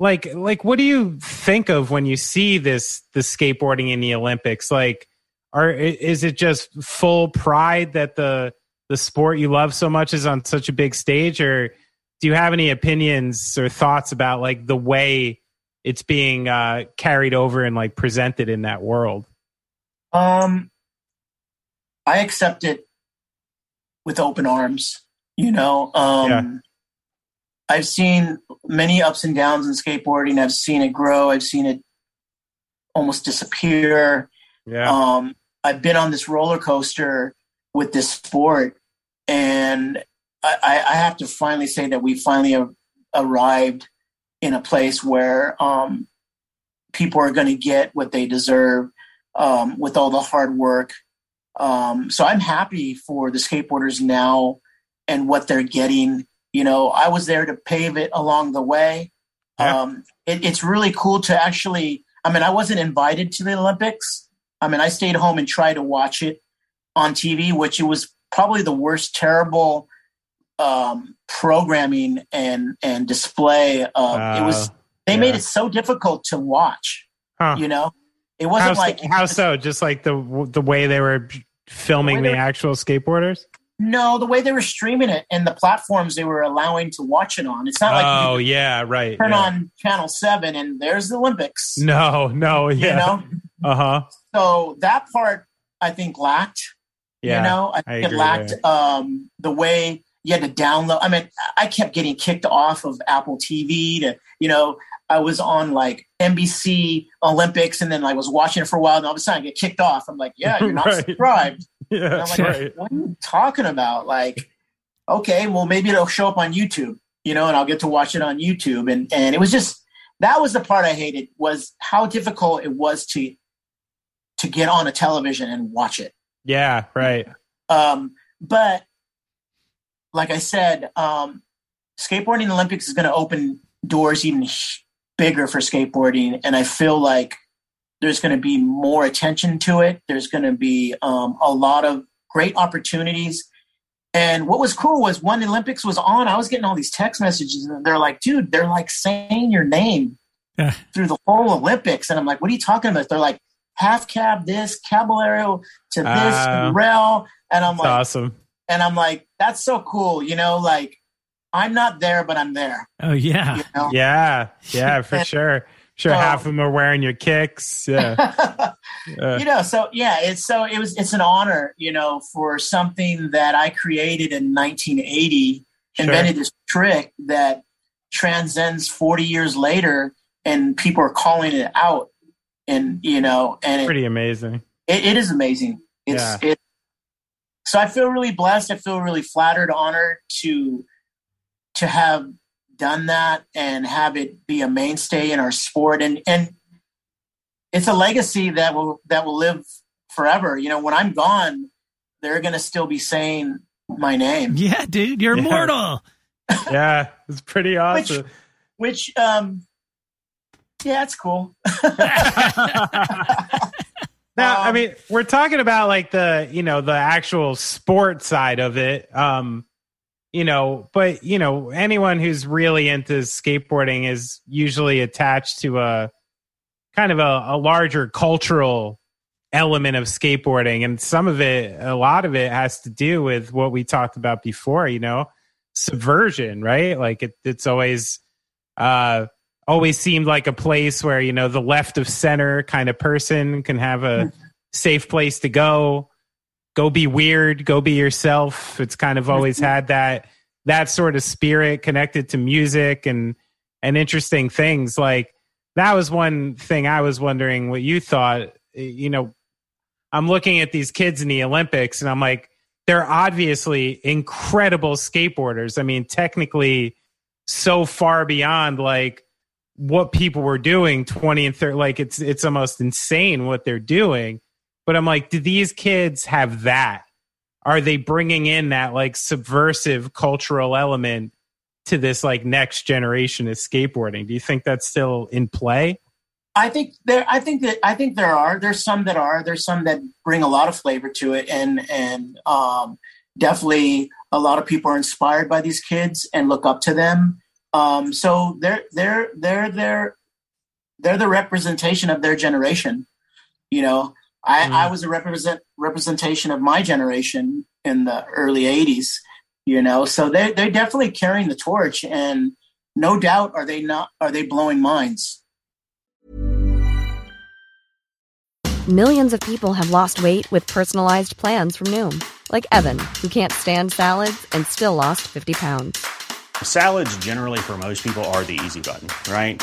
like like what do you think of when you see this the skateboarding in the olympics like are is it just full pride that the the sport you love so much is on such a big stage or do you have any opinions or thoughts about like the way it's being uh carried over and like presented in that world um, I accept it with open arms. You know, um, yeah. I've seen many ups and downs in skateboarding. I've seen it grow. I've seen it almost disappear. Yeah. Um, I've been on this roller coaster with this sport, and I, I have to finally say that we finally have arrived in a place where um, people are going to get what they deserve um, with all the hard work. Um, so I'm happy for the skateboarders now and what they're getting. You know, I was there to pave it along the way. Yeah. Um, it, it's really cool to actually. I mean, I wasn't invited to the Olympics. I mean, I stayed home and tried to watch it on TV, which it was probably the worst terrible um, programming and and display. Uh, uh, it was they yeah. made it so difficult to watch. Huh. You know, it wasn't how like how so? Just like the the way they were filming the, the actual skateboarders. No, the way they were streaming it and the platforms they were allowing to watch it on. It's not like oh yeah, right. Turn yeah. on channel seven and there's the Olympics. No, no, yeah. You know. Uh huh. So that part I think lacked. Yeah, you know, I think I it lacked um, the way you had to download. I mean, I kept getting kicked off of Apple TV to, you know, I was on like NBC Olympics and then I was watching it for a while and all of a sudden I get kicked off. I'm like, yeah, you're not right. subscribed. Yeah, I'm like, right. what are you talking about? Like, okay, well maybe it'll show up on YouTube, you know, and I'll get to watch it on YouTube. And and it was just that was the part I hated was how difficult it was to to get on a television and watch it. Yeah, right. Um, but like I said, um, skateboarding Olympics is going to open doors even bigger for skateboarding. And I feel like there's going to be more attention to it. There's going to be um, a lot of great opportunities. And what was cool was when the Olympics was on, I was getting all these text messages, and they're like, "Dude, they're like saying your name yeah. through the whole Olympics." And I'm like, "What are you talking about?" They're like, "Half cab this, caballero to this, uh, rail," and I'm like, "Awesome." And I'm like, "That's so cool," you know, like I'm not there, but I'm there. Oh yeah, you know? yeah, yeah, for sure. Sure, half of them are wearing your kicks. Yeah, uh, you know. So yeah, it's so it was. It's an honor, you know, for something that I created in 1980, sure. invented this trick that transcends 40 years later, and people are calling it out. And you know, and it's pretty it, amazing. It, it is amazing. It's yeah. it. So I feel really blessed. I feel really flattered, honored to to have done that and have it be a mainstay in our sport. And and it's a legacy that will that will live forever. You know when i'm gone they're gonna still be saying my name. Yeah dude you're yeah. immortal. Yeah it's pretty awesome. which, which um yeah it's cool. Now um, i mean we're talking about like the you know the actual sport side of it. Um you know, but you know, anyone who's really into skateboarding is usually attached to a kind of a, a larger cultural element of skateboarding. And some of it a lot of it has to do with what we talked about before you know subversion right? Like it, it's always uh always seemed like a place where you know the left of center kind of person can have a safe place to go go be weird go be yourself it's kind of always mm-hmm. had that that sort of spirit connected to music and and interesting things like that was one thing i was wondering what you thought you know I'm looking at these kids in the Olympics and I'm like, they're obviously incredible skateboarders. I mean, technically, so far beyond like what people were doing 20 and 30. Like, it's it's almost insane what they're doing. But I'm like, do these kids have that? Are they bringing in that like subversive cultural element to this like next generation of skateboarding? Do you think that's still in play? I think there. I think that I think there are. There's some that are. There's some that bring a lot of flavor to it, and and um, definitely a lot of people are inspired by these kids and look up to them. Um, so they're they're they're they're they're the representation of their generation. You know, I, mm. I was a represent representation of my generation in the early '80s. You know, so they they're definitely carrying the torch, and no doubt are they not are they blowing minds Millions of people have lost weight with personalized plans from Noom, like Evan, who can't stand salads and still lost 50 pounds. Salads, generally, for most people, are the easy button, right?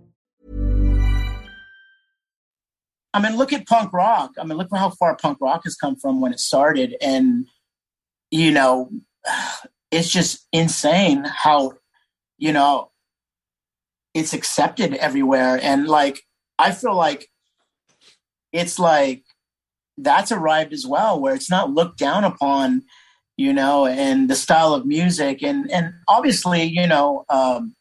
I mean, look at punk rock. I mean, look how far punk rock has come from when it started. And, you know, it's just insane how, you know, it's accepted everywhere. And like, I feel like it's like that's arrived as well, where it's not looked down upon, you know, and the style of music. And, and obviously, you know, um,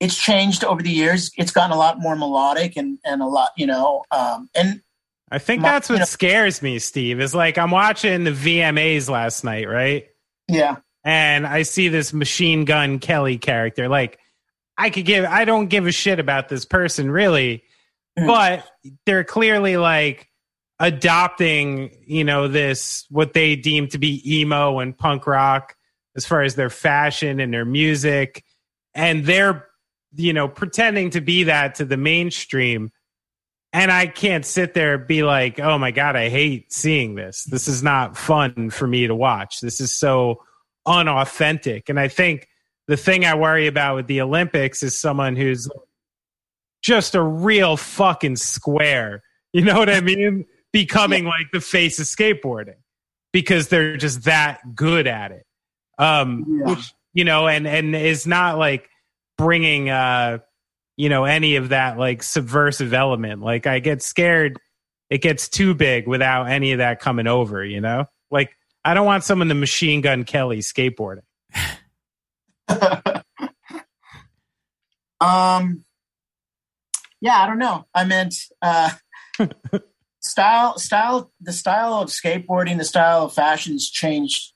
it's changed over the years. It's gotten a lot more melodic and, and a lot, you know, um, and I think my, that's what you know, scares me, Steve, is like I'm watching the VMAs last night, right? Yeah. And I see this machine gun Kelly character. Like, I could give, I don't give a shit about this person really, mm. but they're clearly like adopting, you know, this, what they deem to be emo and punk rock as far as their fashion and their music. And they're, you know, pretending to be that to the mainstream. And I can't sit there and be like, oh my God, I hate seeing this. This is not fun for me to watch. This is so unauthentic. And I think, the thing I worry about with the Olympics is someone who's just a real fucking square. You know what I mean? Becoming like the face of skateboarding because they're just that good at it. Um, yeah. which, you know, and, and it's not like bringing, uh, you know, any of that like subversive element. Like I get scared it gets too big without any of that coming over, you know? Like I don't want someone to machine gun Kelly skateboarding. um yeah, I don't know. I meant uh style style the style of skateboarding, the style of fashion's changed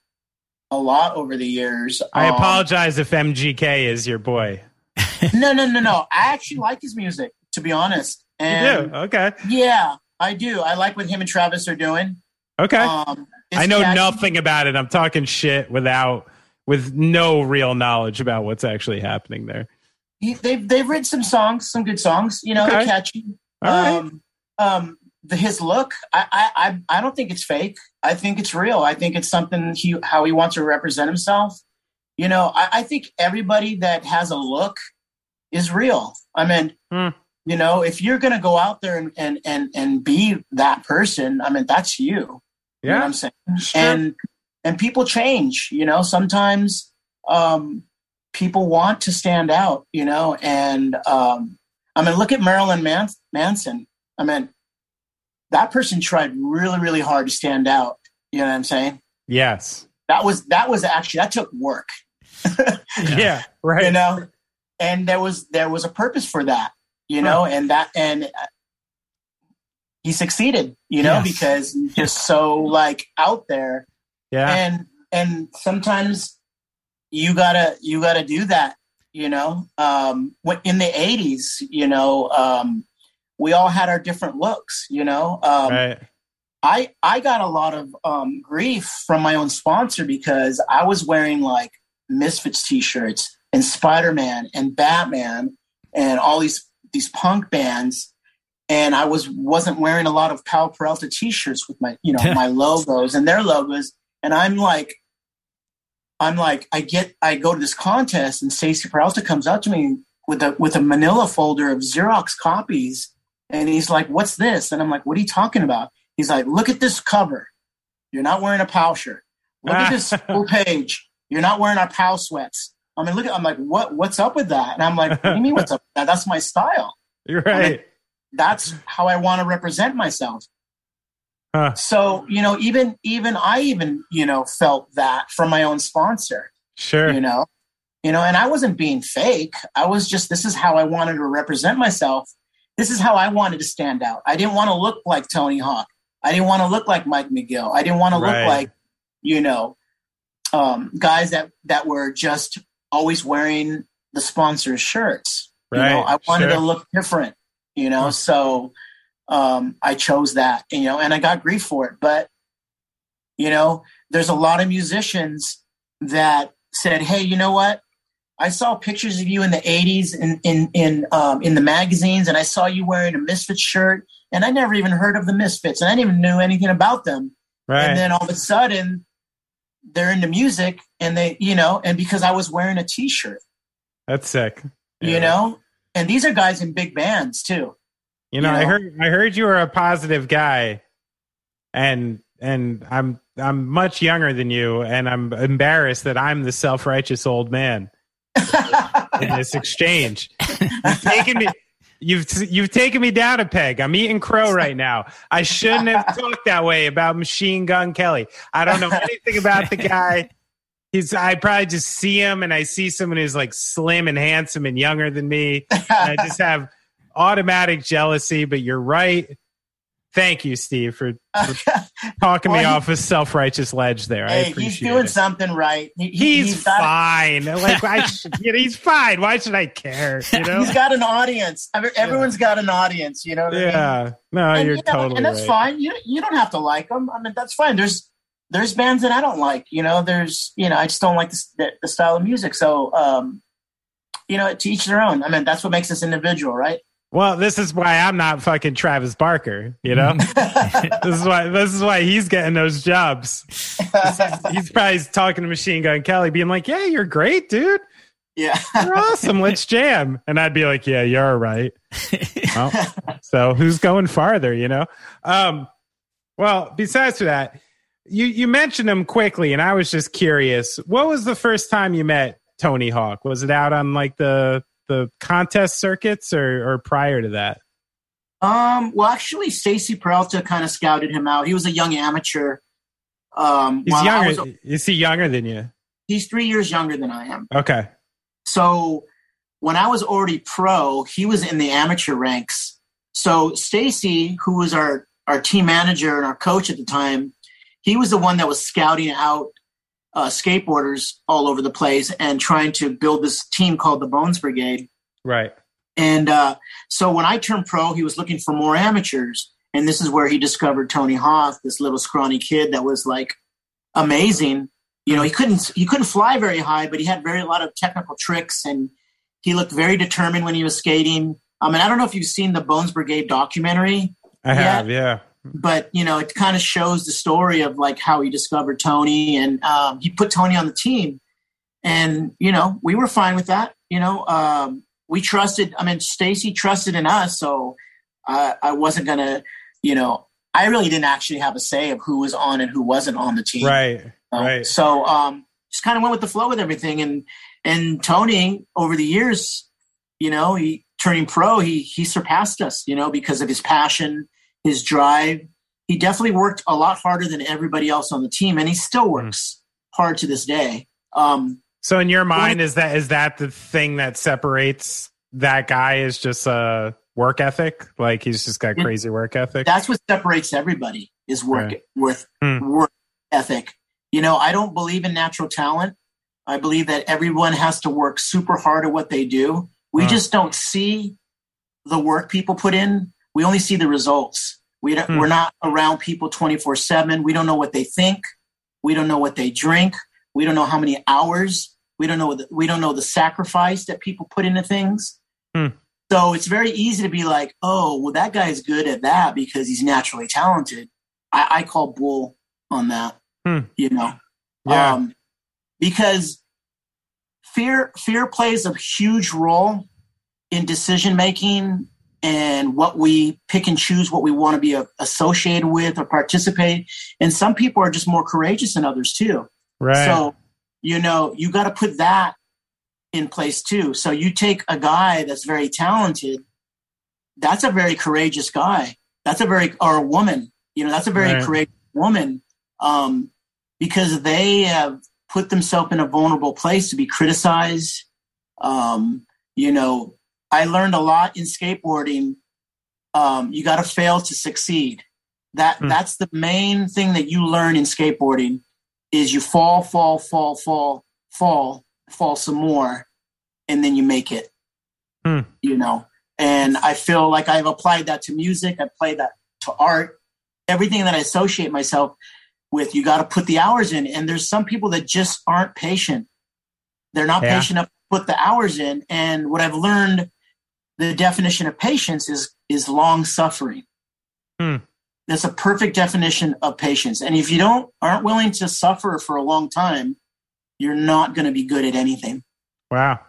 a lot over the years. I Um, apologize if MGK is your boy. No, no, no, no. I actually like his music, to be honest. You do? Okay. yeah, I do. I like what him and Travis are doing. Okay. Um, I know nothing about it. I'm talking shit without with no real knowledge about what's actually happening there. He, they've they've written some songs, some good songs. You know, Okay. they're catchy. Right. Um, um, the, his look, I, I I I don't think it's fake. I think it's real. I think it's something he how he wants to represent himself. You know, I, I think everybody that has a look is real. I mean, Hmm. you know, if you're gonna go out there and and and and be that person, I mean, that's you. You know what Yeah. I'm saying? Sure. And and people change, you know. Sometimes um people want to stand out, you know, and um I mean look at Marilyn Man- Manson. I mean that person tried really, really hard to stand out. You know what I'm saying? Yes. That was that was actually that took work. Yeah. right. You know? And there was there was a purpose for that, you know, and that and uh, he succeeded, you know, Yes. because he's just so like out there yeah. and and sometimes you gotta you gotta do that you know um in the 80s you know um we all had our different looks you know um right. i i got a lot of um grief from my own sponsor because i was wearing like misfits t-shirts and spider-man and batman and all these these punk bands. And i was wasn't wearing a lot of Powell Peralta t-shirts with my you know my logos and their logos. And i'm like i'm like i get i go to this contest and Stacy Peralta comes up to me with a with a manila folder of xerox copies. And he's like what's this? And i'm like what are you talking about? He's like look at this cover. You're not wearing a Powell shirt. Look at this full page. You're not wearing our Powell sweats i mean look at i'm like what what's up with that and i'm like what do you mean what's up with that that's my style You're right. that's how I want to represent myself. Huh. So, you know, even even I even, you know, felt that from my own sponsor, Sure. you know. You know, and I wasn't being fake. I was just this is how I wanted to represent myself. This is how I wanted to stand out. I didn't want to look like Tony Hawk. I didn't want to look like Mike McGill. I didn't want to Right. look like, you know, um, guys that that were just always wearing the sponsor's shirts. You know, I wanted Sure. to look different, you know, so um, I chose that, you know, and I got grief for it. But, you know, there's a lot of musicians that said, hey, you know what? I saw pictures of you in the 80s in, in, in, um, in the magazines, and I saw you wearing a Misfits shirt, and I never even heard of the Misfits, and I didn't even know anything about them. Right. And then all of a sudden, they're into music, and they, you know, and because I was wearing a t shirt, That's sick. you know, and these are guys in big bands too. You know, you I heard I heard you were a positive guy, and and I'm I'm much younger than you, and I'm embarrassed that I'm the self righteous old man in this exchange. You've taken me. You've you've taken me down a peg. I'm eating crow right now. I shouldn't have talked that way about Machine Gun Kelly. I don't know anything about the guy. He's I probably just see him and I see someone who's like slim and handsome and younger than me. And I just have automatic jealousy, but you're right. Thank you, Steve, for, for talking me he- off a self righteous ledge there. I hey, appreciate he's doing it. something right. He, he- He's, got, fine. Like I, should- you know, he's fine. Why should I care? You know? He's got an audience. Every- Everyone's got an audience. You know what I mean? yeah. No, And, you're you know, totally and that's right. fine. You you don't have to like them. I mean, that's fine. There's there's bands that I don't like. You know, there's you know, I just don't like the, the, the style of music. So, um, you know, to each their own. I mean, that's what makes us individual, right? Well, this is why I'm not fucking Travis Barker. You know, this is why this is why he's getting those jobs. He's probably talking to Machine Gun Kelly, being like, "Yeah, you're great, dude. Yeah. You're awesome. Let's jam." And I'd be like, "Yeah, you're right." Well, so who's going farther? You know. Um, well, besides that, you you mentioned him quickly, and I was just curious. What was the first time you met Tony Hawk? Was it out on like the the contest circuits or or prior to that? Um, well, actually, Stacy Peralta kind of scouted him out. He was a young amateur. Um, He's while I younger. was- is he younger than you? he's three years younger than I am. Okay. So when I was already pro, he was in the amateur ranks. So Stacy, who was our our team manager and our coach at the time, he was the one that was scouting out uh, skateboarders all over the place and trying to build this team called the Bones Brigade. Right. And uh, so when I turned pro, he was looking for more amateurs. And this is where he discovered Tony Hawk, this little scrawny kid that was like amazing. You know, he couldn't he couldn't fly very high, but he had very a lot of technical tricks, and he looked very determined when he was skating. I mean, I don't know if you've seen the Bones Brigade documentary, I have. Yeah. But you know, it kind of shows the story of like how he discovered Tony, and um, he put Tony on the team, and you know, we were fine with that. You know, um, we trusted. I mean, Stacy trusted in us, so I, I wasn't gonna, you know, I really didn't actually have a say of who was on and who wasn't on the team. Right. Uh, Right. So um, just kind of went with the flow with everything, and and Tony over the years, you know, he turning pro, he he surpassed us, you know, because of his passion, his drive. He definitely worked a lot harder than everybody else on the team, and he still Hmm. works hard to this day. Um, So in your mind, is that is that the thing that separates that guy? Is just a work ethic? Like he's just got crazy work ethic. that's what separates everybody is work Right. worth Hmm. work ethic. You know, I don't believe in natural talent. I believe that everyone has to work super hard at what they do. We Hmm. just don't see the work people put in. We only see the results. We don't, Hmm. we're not around people 24 seven. We don't know what they think. We don't know what they drink. We don't know how many hours. We don't know the, we don't know the sacrifice that people put into things. Hmm. So it's very easy to be like, oh, well, that guy's good at that because he's naturally talented. I, I call bull on that. Hmm. You know, Yeah. um, because fear fear plays a huge role in decision making and what we pick and choose what we want to be associated with or participate. And some people are just more courageous than others too. right. So, you know, you got to put that in place too. So you take a guy that's very talented, that's a very courageous guy. That's a very, or a woman, you know, that's a very Right. courageous woman um, because they have put themselves in a vulnerable place to be criticized. Um, you know, I learned a lot in skateboarding. Um, you got to fail to succeed. That Hmm. that's the main thing that you learn in skateboarding is you fall, fall, fall, fall, fall, fall some more, and then you make it. Hmm. You know, and I feel like I've applied that to music. I applied that to art. Everything that I associate myself with, you got to put the hours in. And there's some people that just aren't patient. They're not Yeah. patient enough to put the hours in. And what I've learned, the definition of patience is is long suffering. Hmm. That's a perfect definition of patience. And if you don't aren't willing to suffer for a long time, you're not going to be good at anything. Wow,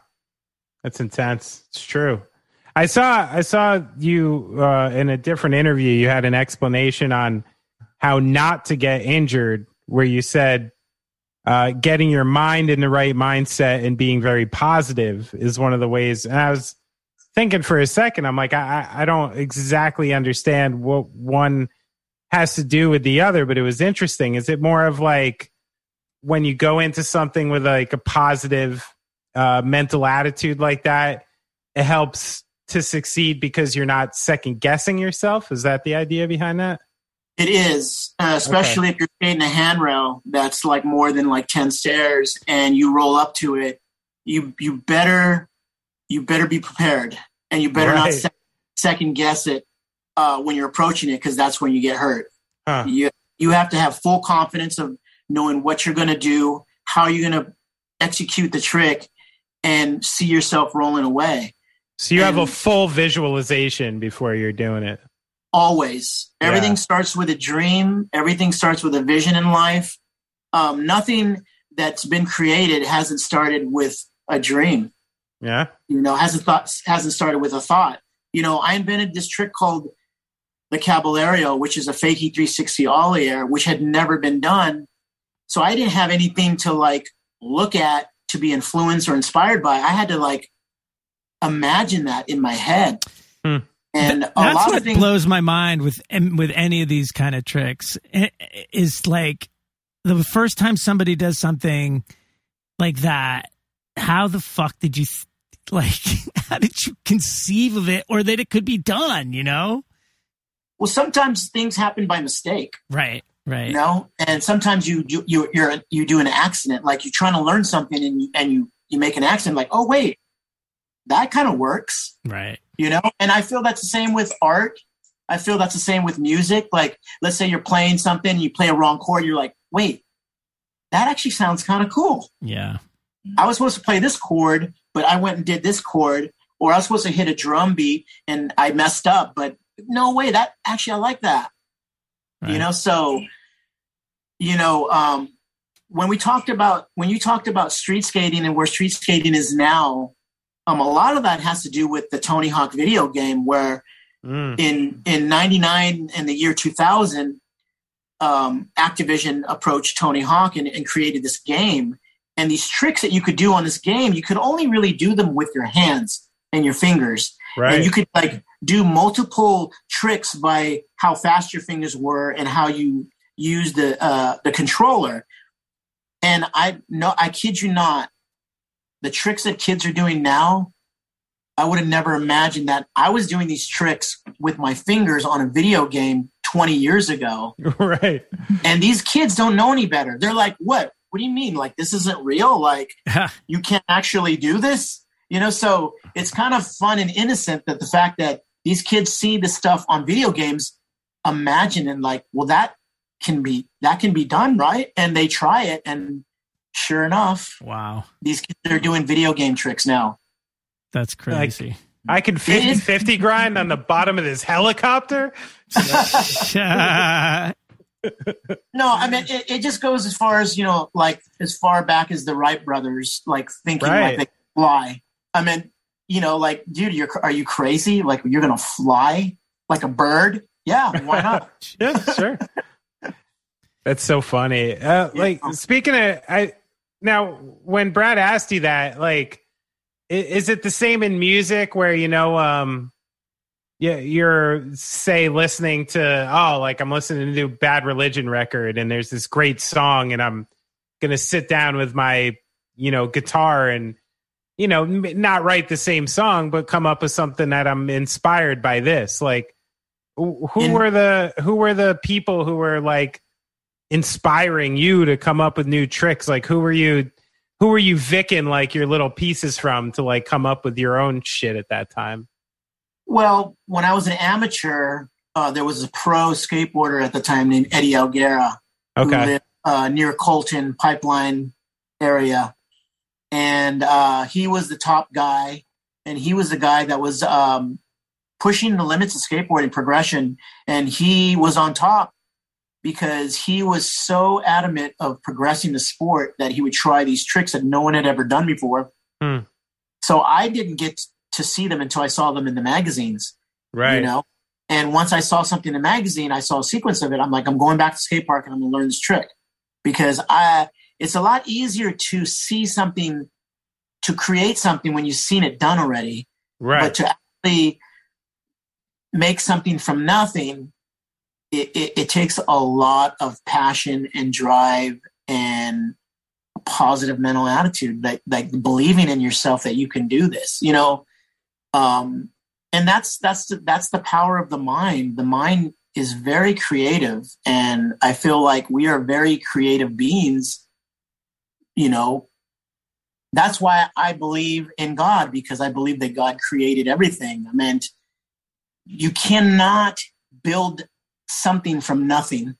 that's intense. It's true. I saw I saw you uh, in a different interview. You had an explanation on how not to get injured, where you said uh, getting your mind in the right mindset and being very positive is one of the ways. And I was thinking for a second, I'm like, I, I don't exactly understand what one has to do with the other, but it was interesting. Is it more of like when you go into something with like a positive uh, mental attitude like that, it helps to succeed because you're not second guessing yourself. Is that the idea behind that? It is, uh, especially if you're skating a handrail that's like more than like ten stairs, and you roll up to it. You you better you better be prepared, and you better not Right. sec- second guess it uh, when you're approaching it, because that's when you get hurt. Huh. You you have to have full confidence of knowing what you're going to do, how you're going to execute the trick, and see yourself rolling away. So you have a full visualization before you're doing it. always everything Yeah. starts with a dream everything starts with a vision in life um, nothing that's been created hasn't started with a dream Yeah. you know hasn't thought hasn't started with a thought you know i invented this trick called the caballero which is a fakie 360 ollie air which had never been done so i didn't have anything to like look at to be influenced or inspired by i had to like imagine that in my head. Hmm. And a That's lot what of things, blows my mind with with any of these kind of tricks is like the first time somebody does something like that. How the fuck did you th- like? How did you conceive of it, or that it could be done? You know, well, sometimes things happen by mistake. right, right. you know and sometimes you you you you're, you do an accident like you're trying to learn something and you, and you you make an accident like oh wait that kind of works Right. you know and i feel that's the same with art i feel that's the same with music like let's say you're playing something and you play a wrong chord you're like wait that actually sounds kind of cool Yeah. i was supposed to play this chord but i went and did this chord or i was supposed to hit a drum beat and i messed up but no way that actually i like that. You know so you know um when we talked about when you talked about street skating and where street skating is now um a lot of that has to do with the tony hawk video game where Mm. in in 99 in the year 2000 um activision approached tony hawk and, and created this game and these tricks that you could do on this game you could only really do them with your hands and your fingers Right. and you could like do multiple tricks by how fast your fingers were and how you use the uh, the controller. And I no, I kid you not, the tricks that kids are doing now, I would have never imagined that I was doing these tricks with my fingers on a video game 20 years ago. right. And these kids don't know any better. They're like, "What? What do you mean? Like this isn't real? Like you can't actually do this?" You know, so it's kind of fun and innocent that the fact that these kids see this stuff on video games, imagine and like, well, that can be that can be done, right? And they try it, and sure enough, wow, these kids are doing video game tricks now. That's crazy. I can 50 50 grind on the bottom of this helicopter. No, I mean it, it just goes as far as you know, like as far back as the Wright brothers, like thinking Right. like they fly. I mean, you know, like, dude, you're are you crazy? Like you're gonna fly like a bird? Yeah, why not? yeah, sure. That's so funny. Uh, like speaking of, I now when Brad asked you that, like, i- is it the same in music where you know, um, yeah, you're say listening to oh, like I'm listening to new Bad Religion record, and there's this great song, and I'm gonna sit down with my you know guitar and you know m- not write the same song, but come up with something that I'm inspired by this, like. Who who were the who were the people who were like inspiring you to come up with new tricks? Like who were you who were you vicking like your little pieces from to like come up with your own shit at that time? Well, when I was an amateur, uh, there was a pro skateboarder at the time named Eddie Elguera, who Okay. lived uh, near Colton Pipeline area, and uh, he was the top guy, and he was the guy that was um, pushing the limits of skateboarding progression, and he was on top because he was so adamant of progressing the sport that he would try these tricks that no one had ever done before. Hmm. So I didn't get to see them until I saw them in the magazines. Right. You know? And once I saw something in the magazine, I saw a sequence of it. I'm like, I'm going back to skate park and I'm gonna learn this trick. Because I it's a lot easier to see something to create something when you've seen it done already. Right. But to actually make something from nothing, it, it, it takes a lot of passion and drive and a positive mental attitude, like like believing in yourself that you can do this. You know, um, and that's that's the, that's the power of the mind. The mind is very creative, and I feel like we are very creative beings. You know, that's why I believe in God because I believe that God created everything. I meant you cannot build something from nothing.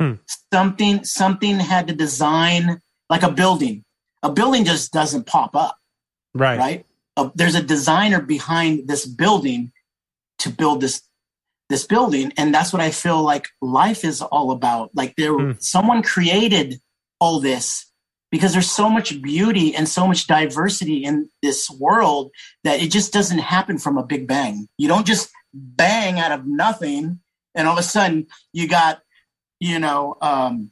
Hmm. Something something had to design like a building. A building just doesn't pop up, Right. right? Uh, there's a designer behind this building to build this this building, and that's what I feel like life is all about. Like there, Hmm. someone created all this because there's so much beauty and so much diversity in this world that it just doesn't happen from a big bang. You don't just bang out of nothing and all of a sudden you got, you know, um,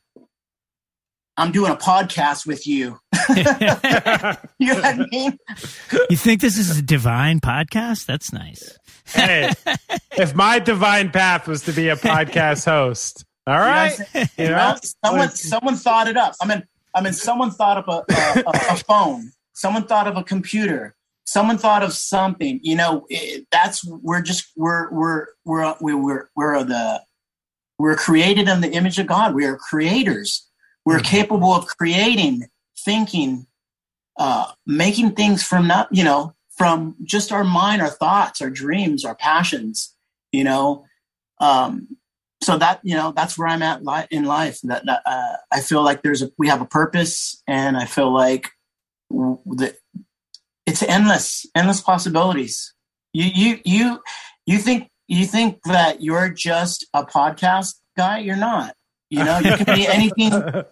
I'm doing a podcast with you. you know what I mean? You think this is a divine podcast? That's nice. hey, if my divine path was to be a podcast host, all right, you know, someone someone thought it up. I mean, I mean, someone thought of a, a, a phone. Someone thought of a computer. Someone thought of something. You know, it, that's we're just we're we're we're we're we're the we're created in the image of God. We are creators. We're mm-hmm. capable of creating, thinking, uh, making things from not you know from just our mind, our thoughts, our dreams, our passions. You know, um, so that you know that's where I'm at li- in life. That, that uh, I feel like there's a we have a purpose, and I feel like the, it's endless, endless possibilities. You you you you think you think that you're just a podcast guy? You're not. You know, you can be anything.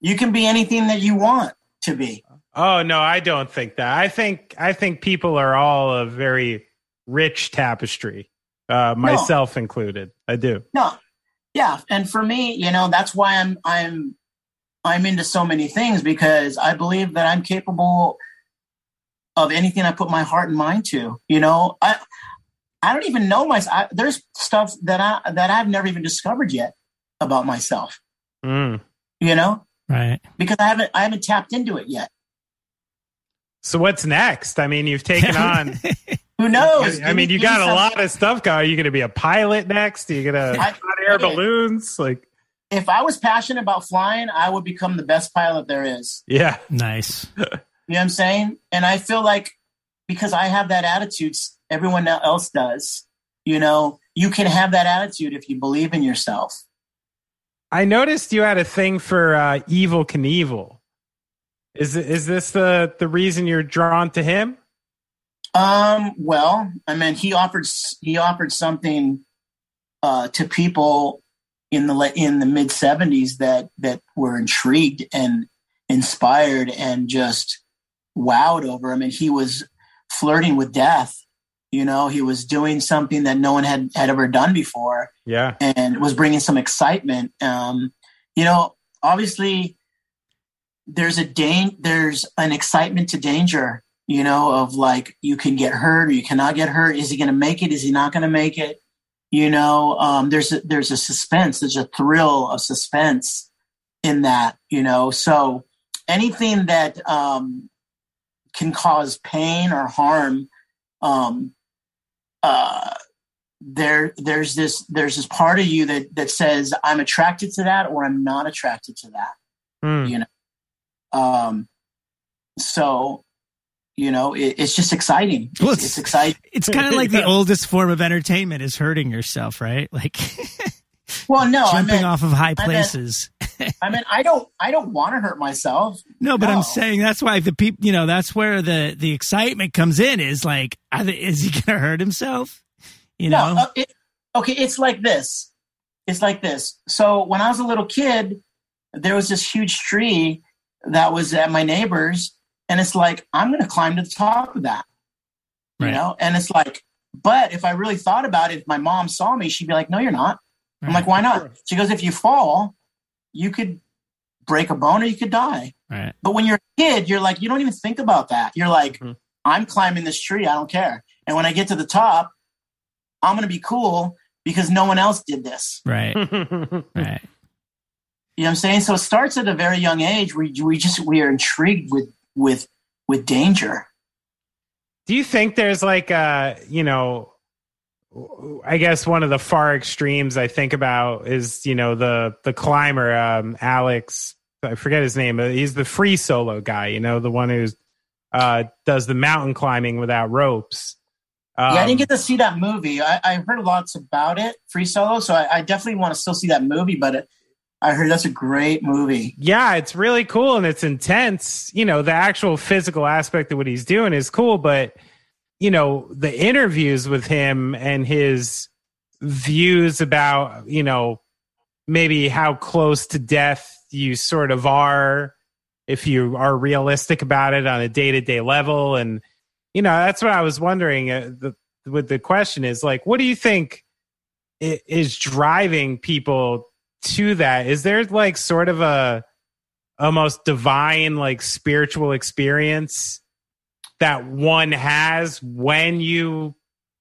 you can be anything that you want to be. Oh no, I don't think that. I think I think people are all a very rich tapestry, uh, myself no. included. I do. No, yeah, and for me, you know, that's why I'm I'm I'm into so many things because I believe that I'm capable of anything I put my heart and mind to. You know, I I don't even know myself. there's stuff that I that I've never even discovered yet about myself. Mm. You know, right? Because I haven't I haven't tapped into it yet. So what's next? I mean, you've taken on. Who knows? I mean, you got a lot of stuff going. Are you going to be a pilot next? Are you going to hot air balloons? Like, if I was passionate about flying, I would become the best pilot there is. Yeah, nice. you know what I'm saying? And I feel like because I have that attitude, everyone else does. You know, you can have that attitude if you believe in yourself. I noticed you had a thing for uh, Evel Knievel. Is is this the the reason you're drawn to him? Um, well, I mean, he offered he offered something uh, to people in the in the mid '70s that that were intrigued and inspired and just wowed over. I mean, he was flirting with death. You know, he was doing something that no one had had ever done before. Yeah, and was bringing some excitement. Um, you know, obviously there's a dan- there's an excitement to danger you know of like you can get hurt or you cannot get hurt. Is he going to make it? Is he not going to make it? You know um, there's a, there's a suspense. There's a thrill of suspense in that you know. So anything that um, can cause pain or harm um, uh, there there's this there's this part of you that that says i'm attracted to that or i'm not attracted to that mm. you know um, so you know, it, it's just exciting. Well, it's, it's exciting. It's kind of like the oldest form of entertainment is hurting yourself, right? Like, well, no, jumping I mean, off of high places. I mean, I don't, I don't want to hurt myself. No, but no. I'm saying that's why the people, you know, that's where the the excitement comes in. Is like, is he going to hurt himself? You know? No, uh, it, okay, it's like this. It's like this. So when I was a little kid, there was this huge tree that was at my neighbor's, and it's like i'm going to climb to the top of that right. you know and it's like but if i really thought about it if my mom saw me she'd be like no you're not i'm like why not she goes if you fall you could break a bone or you could die right. but when you're a kid you're like you don't even think about that you're like mm-hmm. i'm climbing this tree i don't care and when i get to the top i'm going to be cool because no one else did this right right you know what I'm saying? So it starts at a very young age. We we just we are intrigued with with with danger. Do you think there's like a you know I guess one of the far extremes I think about is you know the the climber um, Alex I forget his name he's the free solo guy you know the one who uh, does the mountain climbing without ropes. Um, yeah, I didn't get to see that movie. I, I heard lots about it, free solo, so I, I definitely want to still see that movie. But it, I heard that's a great movie. Yeah, it's really cool and it's intense. You know, the actual physical aspect of what he's doing is cool, but you know, the interviews with him and his views about, you know, maybe how close to death you sort of are if you are realistic about it on a day-to-day level. And you know, that's what I was wondering uh, the, with the question is like what do you think is driving people to that? Is there like sort of a almost divine like spiritual experience that one has when you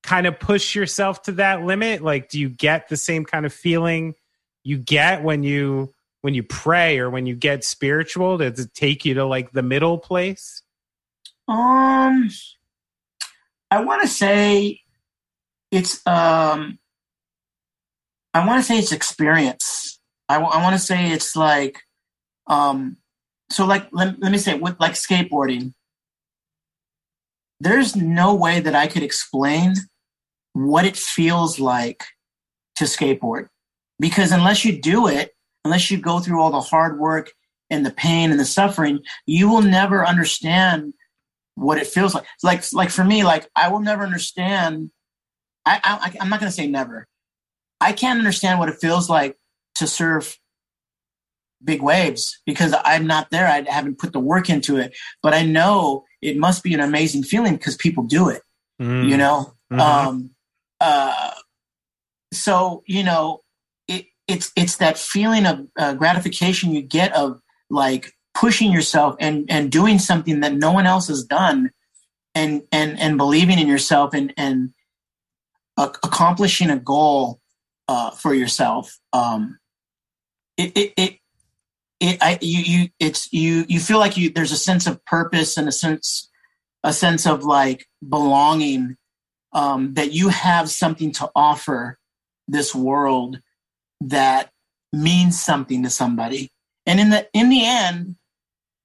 kind of push yourself to that limit? Like do you get the same kind of feeling you get when you when you pray or when you get spiritual? Does it take you to like the middle place? Um i want to say it's um i want to say it's experience. I, I want to say it's like um so like let, let me say with like skateboarding there's no way that i could explain what it feels like to skateboard. Because unless you do it unless you go through all the hard work and the pain and the suffering you will never understand what it feels like. Like like for me like i will never understand i, I i'm not going to say never. I can't understand what it feels like to surf big waves because i'm not there i haven't put the work into it but i know it must be an amazing feeling because people do it mm. you know mm-hmm. um uh, so you know, it, it's it's that feeling of uh, gratification you get of like pushing yourself and and doing something that no one else has done, and and and believing in yourself and and uh, accomplishing a goal uh, for yourself. Um, it, it, it it I you you it's you you feel like you there's a sense of purpose and a sense a sense of like belonging um, that you have something to offer this world that means something to somebody. And in the in the end,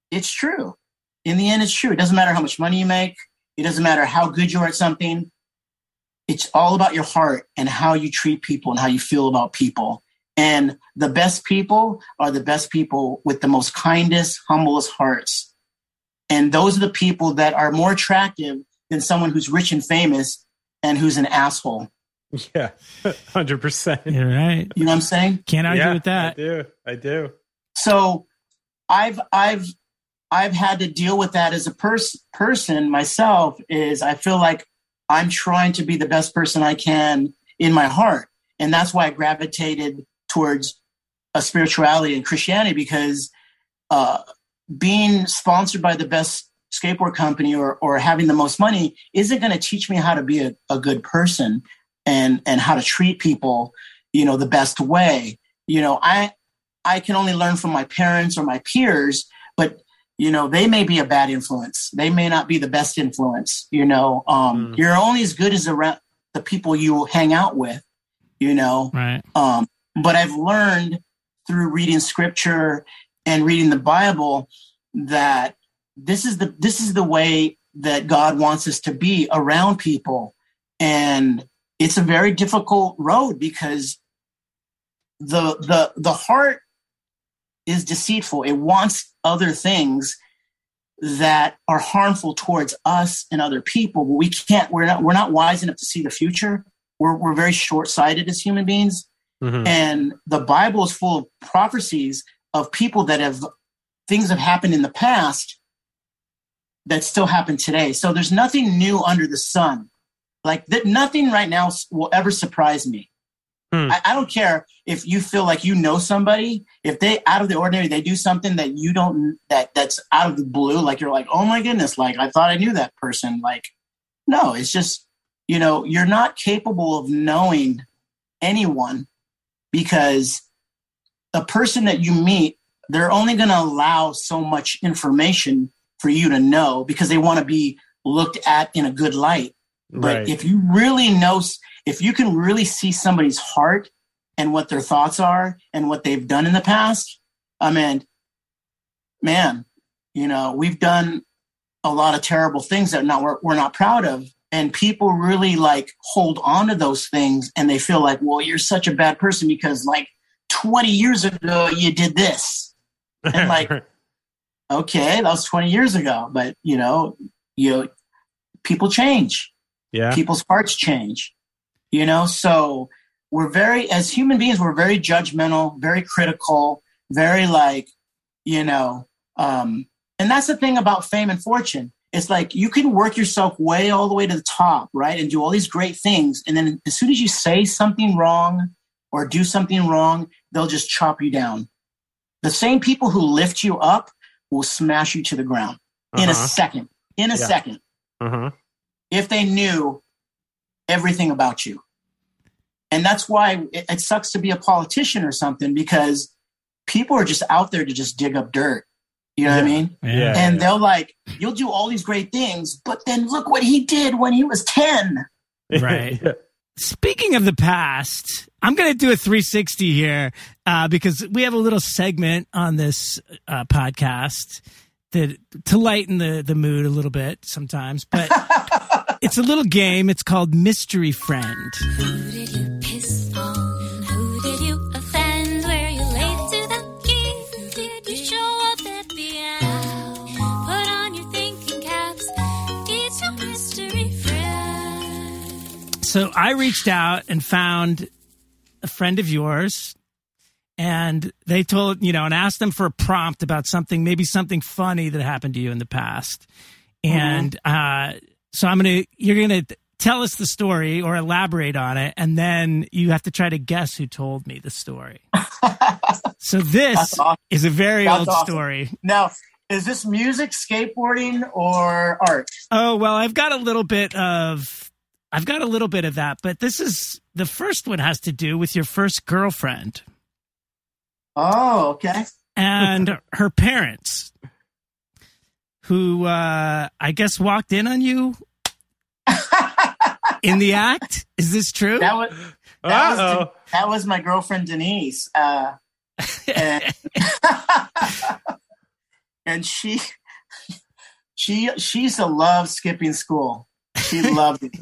it's true. In the end, it's true. It doesn't matter how much money you make. It doesn't matter how good you are at something. It's all about your heart and how you treat people and how you feel about people. And the best people are the best people with the most kindest, humblest hearts. And those are the people that are more attractive than someone who's rich and famous and who's an asshole. Yeah, hundred percent. You're right. You know what I'm saying? Can't argue yeah, with that. I do. I do. So, I've I've I've had to deal with that as a pers- person myself. Is I feel like I'm trying to be the best person I can in my heart, and that's why I gravitated towards a spirituality and Christianity because uh, being sponsored by the best skateboard company or, or having the most money isn't going to teach me how to be a, a good person and and how to treat people you know the best way. You know i i can only learn from my parents or my peers but you know they may be a bad influence. They may not be the best influence you know? Um mm. you're only as good as around the people you hang out with you know? Right. Um but i've learned through reading scripture and reading the bible that this is the this is the way that God wants us to be around people. And it's a very difficult road because the the the heart is deceitful. It wants other things that are harmful towards us and other people, but we can't we're not we're not wise enough to see the future. We're we're very short-sighted as human beings. Mm-hmm. And the Bible is full of prophecies of people that have things have happened in the past that still happen today. So there's nothing new under the sun. Like that, nothing right now will ever surprise me. Hmm. I, I, don't care if you feel like you know somebody. If they out of the ordinary, they do something that you don't that that's out of the blue. Like you're like, oh my goodness, like I thought I knew that person. Like, no, it's just you know you're not capable of knowing anyone because a person that you meet, they're only going to allow so much information for you to know because they want to be looked at in a good light. But right. if you really know, if you can really see somebody's heart and what their thoughts are and what they've done in the past, I mean, man, you know, we've done a lot of terrible things that not we're, we're not proud of. And people really like hold on to those things and they feel like, well, you're such a bad person because like 20 years ago you did this. And like, okay, that was 20 years ago, but you know, you know, people change. Yeah. People's hearts change. You know, so we're very as human beings, we're very judgmental, very critical, very like, you know, um, and that's the thing about fame and fortune. It's like you can work yourself way all the way to the top, right? And do all these great things. And then as soon as you say something wrong or do something wrong, they'll just chop you down the same people who lift you up will smash you to the ground in a Uh-huh. second. In a Yeah. second, Uh-huh. if they knew everything about you. And that's why it, it sucks to be a politician or something because people are just out there to just dig up dirt. You know what I mean? Yeah. And they'll like, you'll do all these great things, but then look what he did when he was 10. Right. Speaking of the past, I'm going to do a 360 here uh, because we have a little segment on this uh, podcast that to lighten the the mood a little bit sometimes, but it's a little game. It's called Mystery Friend. So I reached out and found a friend of yours, and they told you know and asked them for a prompt about something, maybe something funny that happened to you in the past, and uh, so I'm gonna you're gonna tell us the story or elaborate on it, and then you have to try to guess who told me the story. so this awesome. is a very That's old awesome. story. Now, is this music, skateboarding, or art? Oh well, I've got a little bit of I've got a little bit of that, but this is the first one has to do with your first girlfriend Oh, okay. and her parents, who uh, I guess walked in on you in the act. Is this true? That was that, was, Uh-oh. that was my girlfriend Denise. Uh, and, and she she she used to love skipping school. She loved it.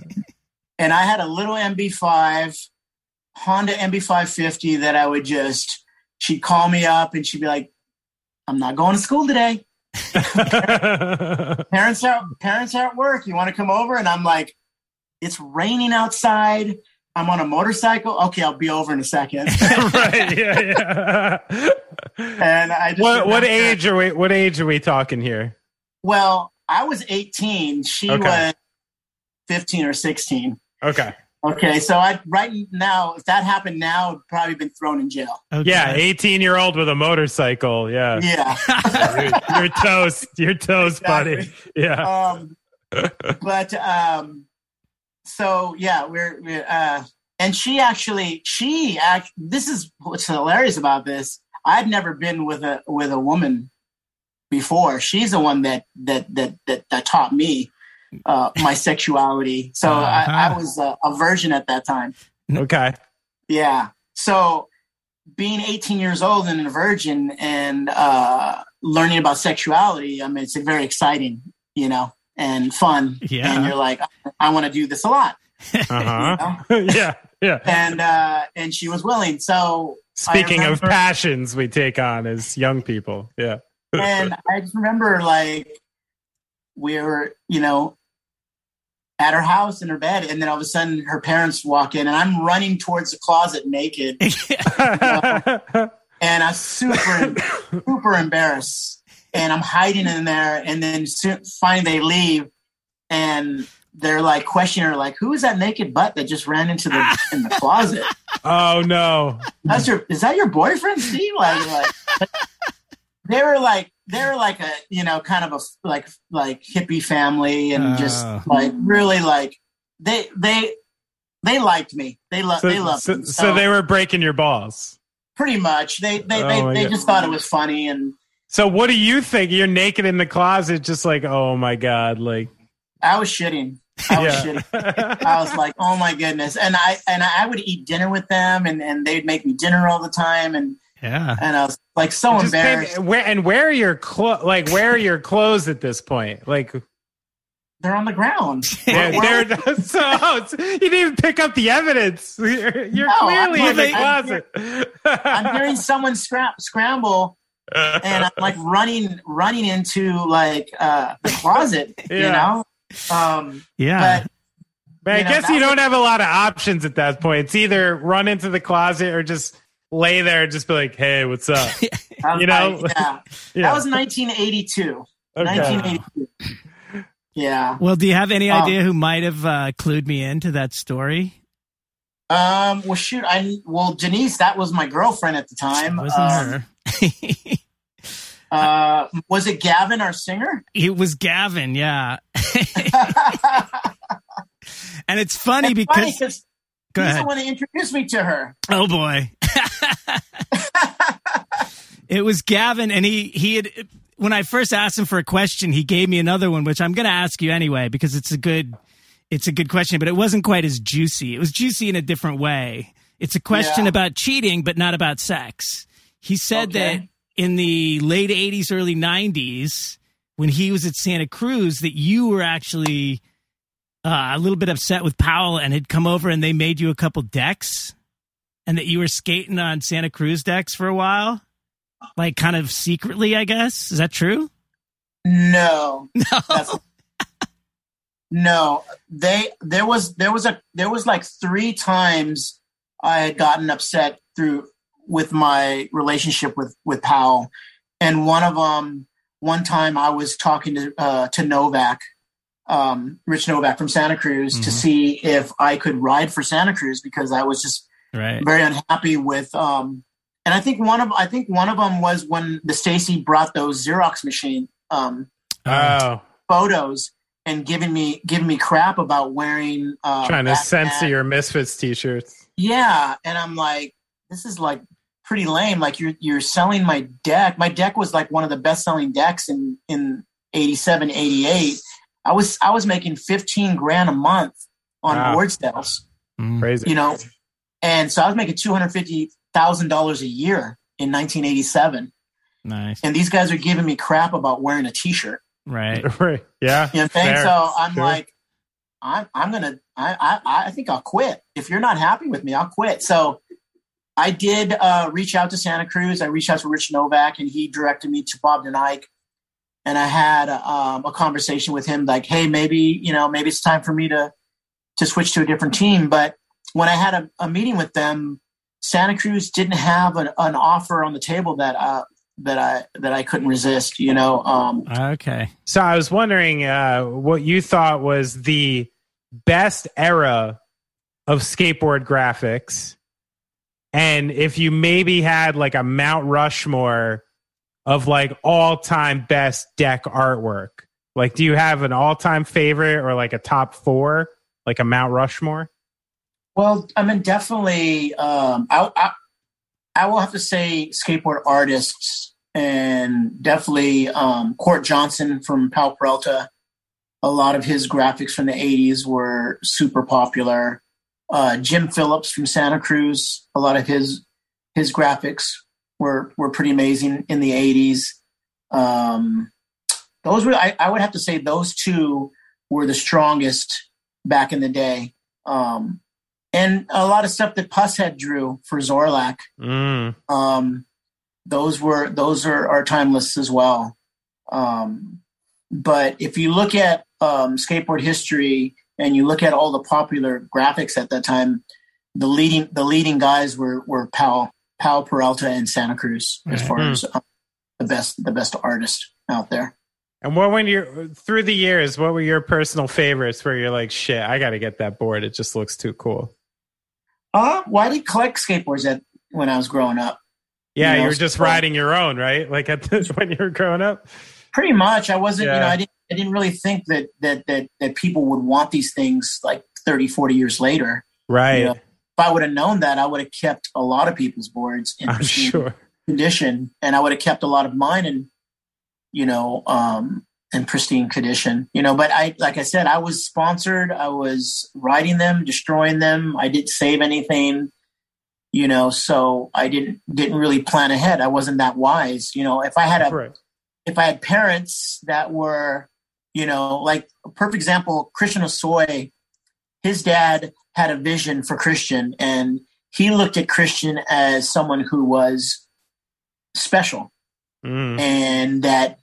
And I had a little MB5, Honda MB550 that I would just she'd call me up and she'd be like, I'm not going to school today. Parents are parents are at work. You want to come over? And I'm like, it's raining outside. I'm on a motorcycle. Okay, I'll be over in a second. right. Yeah. Yeah. and I just what what age are we? What age are we talking here? Well, I was 18. She Okay. was 15 or 16. Okay. Okay, so I right now, if that happened now, I'd probably been thrown in jail. Okay. Yeah, eighteen year old with a motorcycle. Yeah. Yeah. you're, you're toast. You're toast, buddy. Yeah. um, but um, so yeah, we're, we're uh, and she actually she act. This is what's hilarious about this. I'd never been with a with a woman before. She's the one that that that that, that taught me uh, my sexuality. So I, I Uh-huh. was a, a virgin at that time. Okay. Yeah. So being 18 years old and a virgin and uh, learning about sexuality, I mean, it's very exciting, you know, and fun. Yeah. And you're like, I want to do this a lot. Uh huh. yeah. Yeah. And uh, and she was willing. So Speaking of passions we take on as young people. Yeah. and I just remember like we were, you know, at her house in her bed, and then all of a sudden her parents walk in, and I'm running towards the closet naked, um, and I'm super super embarrassed, and I'm hiding in there, and then soon, finally they leave, and they're like questioning her, like, "Who is that naked butt that just ran into the in the closet? oh no. That's your is that your boyfriend, Steve?" Like, like they were like they were like a you know kind of a like like hippie family, and uh. just Oh. like really like they they they liked me. They love So, they loved so, me. so they were breaking your balls. pretty much they they Oh they just thought it was funny and So what do you think? You're naked in the closet, just like, oh my god, like I was shitting. I was yeah. shitting. I was like, oh my goodness. And I and I would eat dinner with them and, and they'd make me dinner all the time and Yeah. and I was like so Just embarrassed. maybe- where and where are your clo- like where are your clothes at this point? Like They're on the ground. they're, they're, so you didn't even pick up the evidence. You're, you're No, clearly I'm- in the I'm- closet. I'm hearing someone scrap scramble and I'm like running running into like uh the closet, you know? Um Yeah. but But I you know, guess you don't have a lot of options at that point. It's either run into the closet or just lay there and just be like, "Hey, what's up?" You know? like, yeah. Yeah. That was 1982. Okay. 1982. Yeah. Well, do you have any Um, idea who might have uh, clued me into that story? Um. Well, shoot. I well, Janice. That was my girlfriend at the time. Wasn't Um, her. Uh, was it Gavin, our singer? it was Gavin, yeah. and it's funny It's because funny 'cause go he's ahead. the one that introduced me to her. Oh boy. it was Gavin and he he had when I first asked him for a question, he gave me another one which I'm going to ask you anyway because it's a good it's a good question, but it wasn't quite as juicy. It was juicy in a different way. It's a question Yeah. about cheating but not about sex. He said Okay. that in the late 80s early 90s when he was at Santa Cruz that you were actually uh, a little bit upset with Powell and had come over and they made you a couple decks and that you were skating on Santa Cruz decks for a while, like kind of secretly, I guess. Is that true? No, No. No. They there was there was a there was like three times I had gotten upset through with my relationship with with Powell, and one of them one time I was talking to uh, to Novak, um, Rich Novak from Santa Cruz, to Mhm. see if I could ride for Santa Cruz because I was just Right. very unhappy with um and I think one of I think one of them was when the Stacy brought those Xerox machine um Oh, photos and giving me giving me crap about wearing uh trying to censor your Misfits t-shirts. Yeah, and I'm like this is like pretty lame like you're you're selling my deck. My deck was like one of the best-selling decks in in 87 88. I was I was making 15 grand a month on Wow. board sales. Mm. Crazy. you know and so i was making $250000 a year in 1987 Nice. and these guys are giving me crap about wearing a t-shirt Right. Right. Yeah. you know what i'm saying fair. so i'm Sure. like i'm, I'm gonna I, I i think i'll quit if you're not happy with me i'll quit so i did uh, reach out to santa cruz i reached out to rich novak and he directed me to bob denike and i had um, a conversation with him like hey maybe you know maybe it's time for me to to switch to a different team but when i had a, a meeting with them santa cruz didn't have an, an offer on the table that uh that i that i couldn't resist you know um Okay. So I was wondering uh, what you thought was the best era of skateboard graphics, and if you maybe had like a Mount Rushmore of like all time best deck artwork. Like, do you have an all time favorite or like a top four, like a Mount Rushmore? Well, I mean, definitely. Um, I, I I will have to say skateboard artists, and definitely um, Court Johnson from Powell Peralta. A lot of his graphics from the '80s were super popular. Uh, Jim Phillips from Santa Cruz. A lot of his his graphics were were pretty amazing in the '80s. Um, those were I, I would have to say those two were the strongest back in the day. Um, and a lot of stuff that Pushead drew for Zorlac. Mm. Um, those were those are, are timeless as well. Um, but if you look at um, skateboard history and you look at all the popular graphics at that time, the leading the leading guys were were Powell Powell Peralta and Santa Cruz as Right. far Hmm. as um, the best the best artist out there. And what when you're through the years, what were your personal favorites where you're like, shit, I got to get that board. It just looks too cool. Uh, well, did collect skateboards at when I was growing up. Yeah, You you, were just so- riding your own, right? Like at this when you were growing up. pretty much i wasn't you know i didn't i didn't really think that that that that people would want these things like 30 40 years later Right. You know, i would have known that i would have kept a lot of people's boards in sure. condition and i would have kept a lot of mine in you know um in pristine condition you know but i like i said i was sponsored i was riding them destroying them i didn't save anything you know so i didn't didn't really plan ahead i wasn't that wise you know if i had a Right. if I had parents that were, you know, like a perfect example, Christian Hosoi, his dad had a vision for Christian and he looked at Christian as someone who was special Mm. and that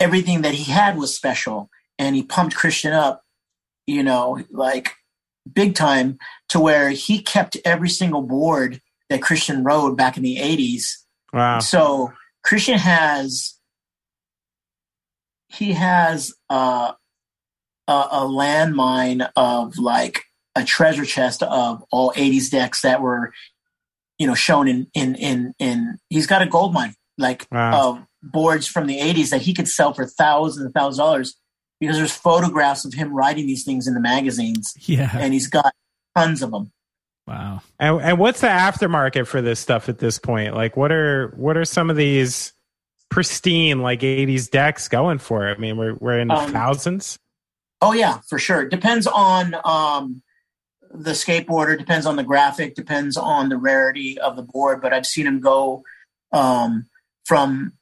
everything that he had was special and he pumped Christian up, you know, like big time to where he kept every single board that Christian rode back in the 80s Wow. so Christian has he has uh, a a landmine of like a treasure chest of all 80s decks that were you know shown in in in in he's got a gold mine like Wow. of boards from the 80s that he could sell for thousands and thousands of dollars because there's photographs of him writing these things in the magazines Yeah. and he's got tons of them. Wow. And, and what's the aftermarket for this stuff at this point? Like, what are what are some of these pristine like '80s decks going for? I mean, we're we're in the Um, thousands. Oh yeah, for sure. Depends on um, the skateboarder, depends on the graphic, depends on the rarity of the board. But I've seen him go um, from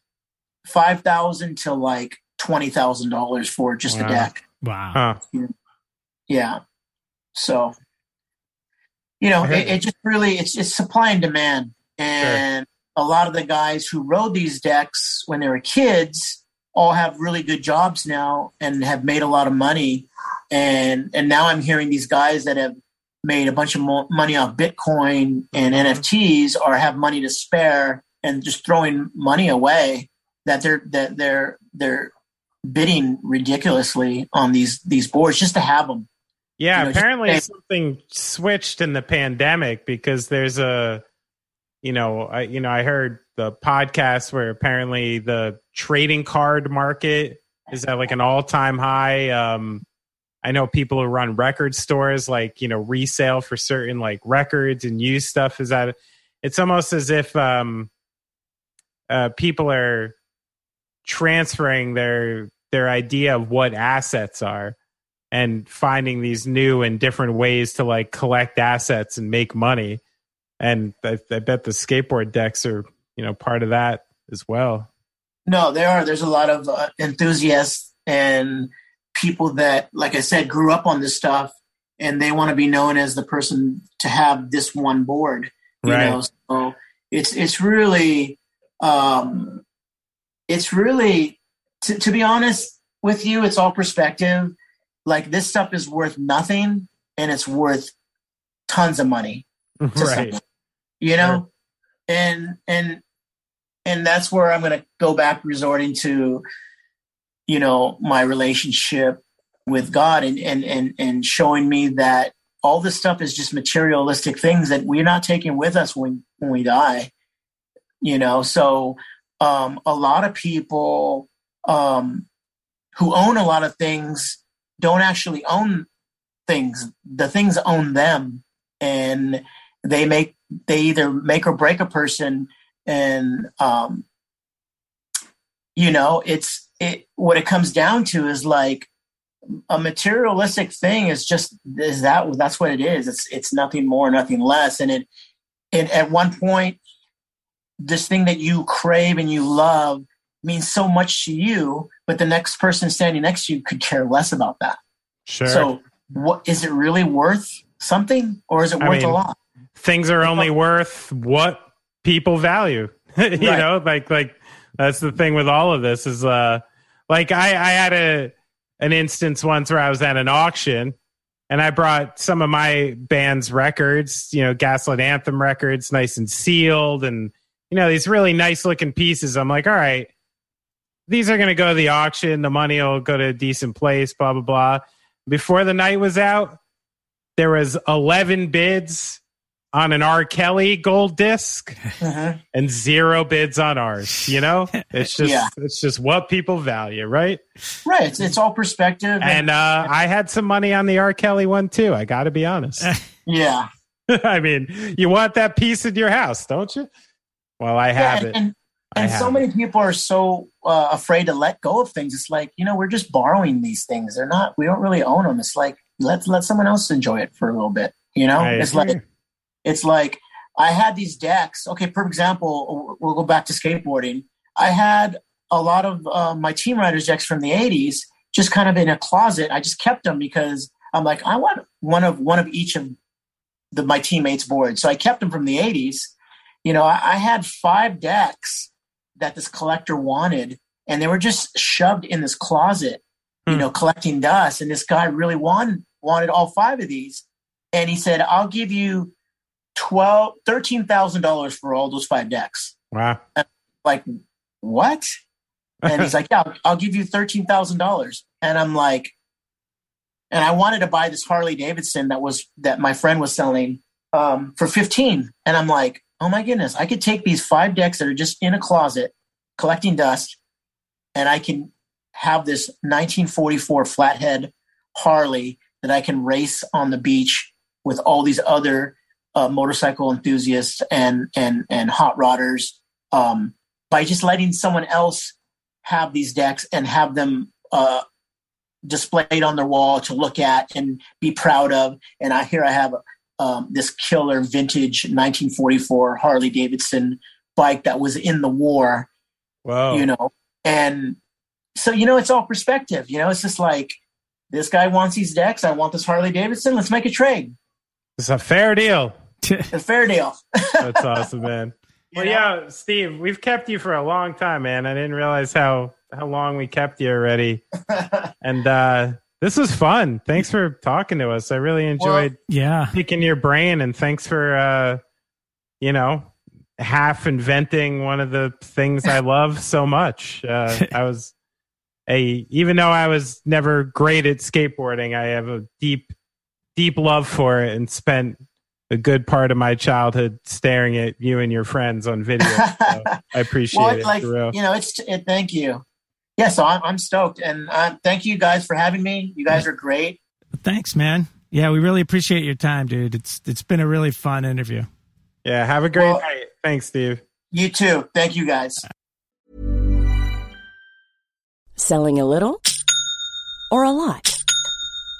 five thousand to like twenty thousand dollars for just Wow. a deck. Wow. Huh. Yeah. So, you know, it, it just really it's it's supply and demand, and a lot of the guys who rode these decks when they were kids all have really good jobs now and have made a lot of money, and and now I'm hearing these guys that have made a bunch of mo- money off Bitcoin and NFTs or have money to spare and just throwing money away that they're that they're they're bidding ridiculously on these these boards just to have them. Yeah, you know, apparently say- something switched in the pandemic because there's a, you know, I you know I heard the podcast where apparently the trading card market is at like an all time high. Um, I know people who run record stores like you know resale for certain like records and used stuff is that it's almost as if um, uh, people are transferring their their idea of what assets are and finding these new and different ways to like collect assets and make money. And I, I bet the skateboard decks are, you know, part of that as well. No, there are. There's a lot of uh, enthusiasts and people that, like I said, grew up on this stuff, and they want to be known as the person to have this one board. You Right. know, so it's it's really, um, it's really, to, to be honest with you, it's all perspective. Like this stuff is worth nothing, and it's worth tons of money. to right. someone, you know and and and that's where i'm going to go back resorting to you know my relationship with god and and and, and showing me that all this stuff is just materialistic things that we're not taking with us when when we die you know? So um a lot of people um who own a lot of things don't actually own things. The things own them and they make they either make or break a person and um you know it's it what it comes down to is like a materialistic thing is just is that that's what it is it's it's nothing more nothing less and it and at one point this thing that you crave and you love means so much to you but the next person standing next to you could care less about that Sure. so what is it really worth something or is it I worth mean, a lot Things are only worth what people value. you Right. know, like like that's the thing with all of this is uh like I I had a an instance once where I was at an auction and I brought some of my band's records, you know, Gaslight Anthem records, nice and sealed, and you know these really nice looking pieces. I'm like, all right, these are to go to the auction. The money will go to a decent place. Blah blah blah. Before the night was out, there was 11 bids on an R. Kelly gold disc Mhm. and zero bids on ours. You know, it's just Yeah. it's just what people value, right? right it's, it's all perspective And uh, I had some money on the R. Kelly one too. I got to be honest. yeah I mean, you want that piece in your house, don't you? Well, I have yeah, it. and, and have so it. many people are so uh, afraid to let go of things it's like you know we're just borrowing these things they're not we don't really own them it's like let let someone else enjoy it for a little bit you know I it's agree. like it's like i had these decks. Okay for example we'll go back to skateboarding. I had a lot of uh, my team riders decks from the 80s just kind of in a closet. I just kept them because i'm like i want one of one of each of the my teammates boards. So i kept them from the 80s you know i, I had five decks that this collector wanted and they were just shoved in this closet you Hmm. know collecting dust. And this guy really wanted wanted all five of these. And he said i'll give you twelve thirteen thousand dollars for all those five decks. Wow. like what? And he's like yeah I'll, I'll give you thirteen thousand dollars. And i'm like and i wanted to buy this harley davidson that was that my friend was selling um, for 15 and i'm like oh my goodness i could take these five decks that are just in a closet collecting dust, and I can have this 1944 flathead Harley that I can race on the beach with all these other uh, motorcycle enthusiasts and and and hot rodders um, by just letting someone else have these decks and have them uh, displayed on their wall to look at and be proud of. And I here I have um, this killer vintage 1944 Harley Davidson bike that was in the war. Wow. You know, and so you know it's all perspective. You know, it's just like this guy wants these decks. I want this Harley Davidson. Let's make a trade. It's a fair deal. A fair deal. That's awesome, man. Well, yeah, Steve, we've kept you for a long time, man. I didn't realize how how long we kept you already. and uh this was fun. Thanks for talking to us. I really enjoyed yeah picking your brain and thanks for uh you know half inventing one of the things I love so much. Uh I was a even though I was never great at skateboarding, I have a deep deep love for it and spent a good part of my childhood staring at you and your friends on video. So I appreciate well, it. like for you know, it's it, thank you. Yeah, so I'm, I'm stoked, and uh, thank you guys for having me. You guys are great. Thanks, man. Yeah, we really appreciate your time, dude. It's it's been a really fun interview. Yeah, have a great Well- night. Thanks, Steve. You too. Thank you guys. Selling a little or a lot?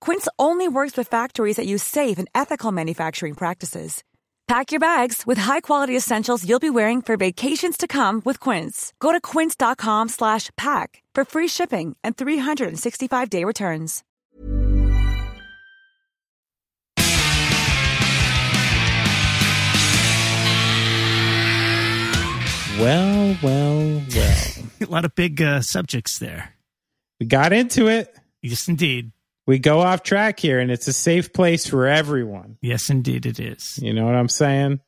Quince only works with factories that use safe and ethical manufacturing practices. Pack your bags with high-quality essentials you'll be wearing for vacations to come with Quince. Go to quince.com slash pack for free shipping and 365-day returns. Well, well, well. a lot of big uh, subjects there. We got into it. Yes, indeed. We go off track here, and it's a safe place for everyone. Yes, indeed, it is. You know what I'm saying?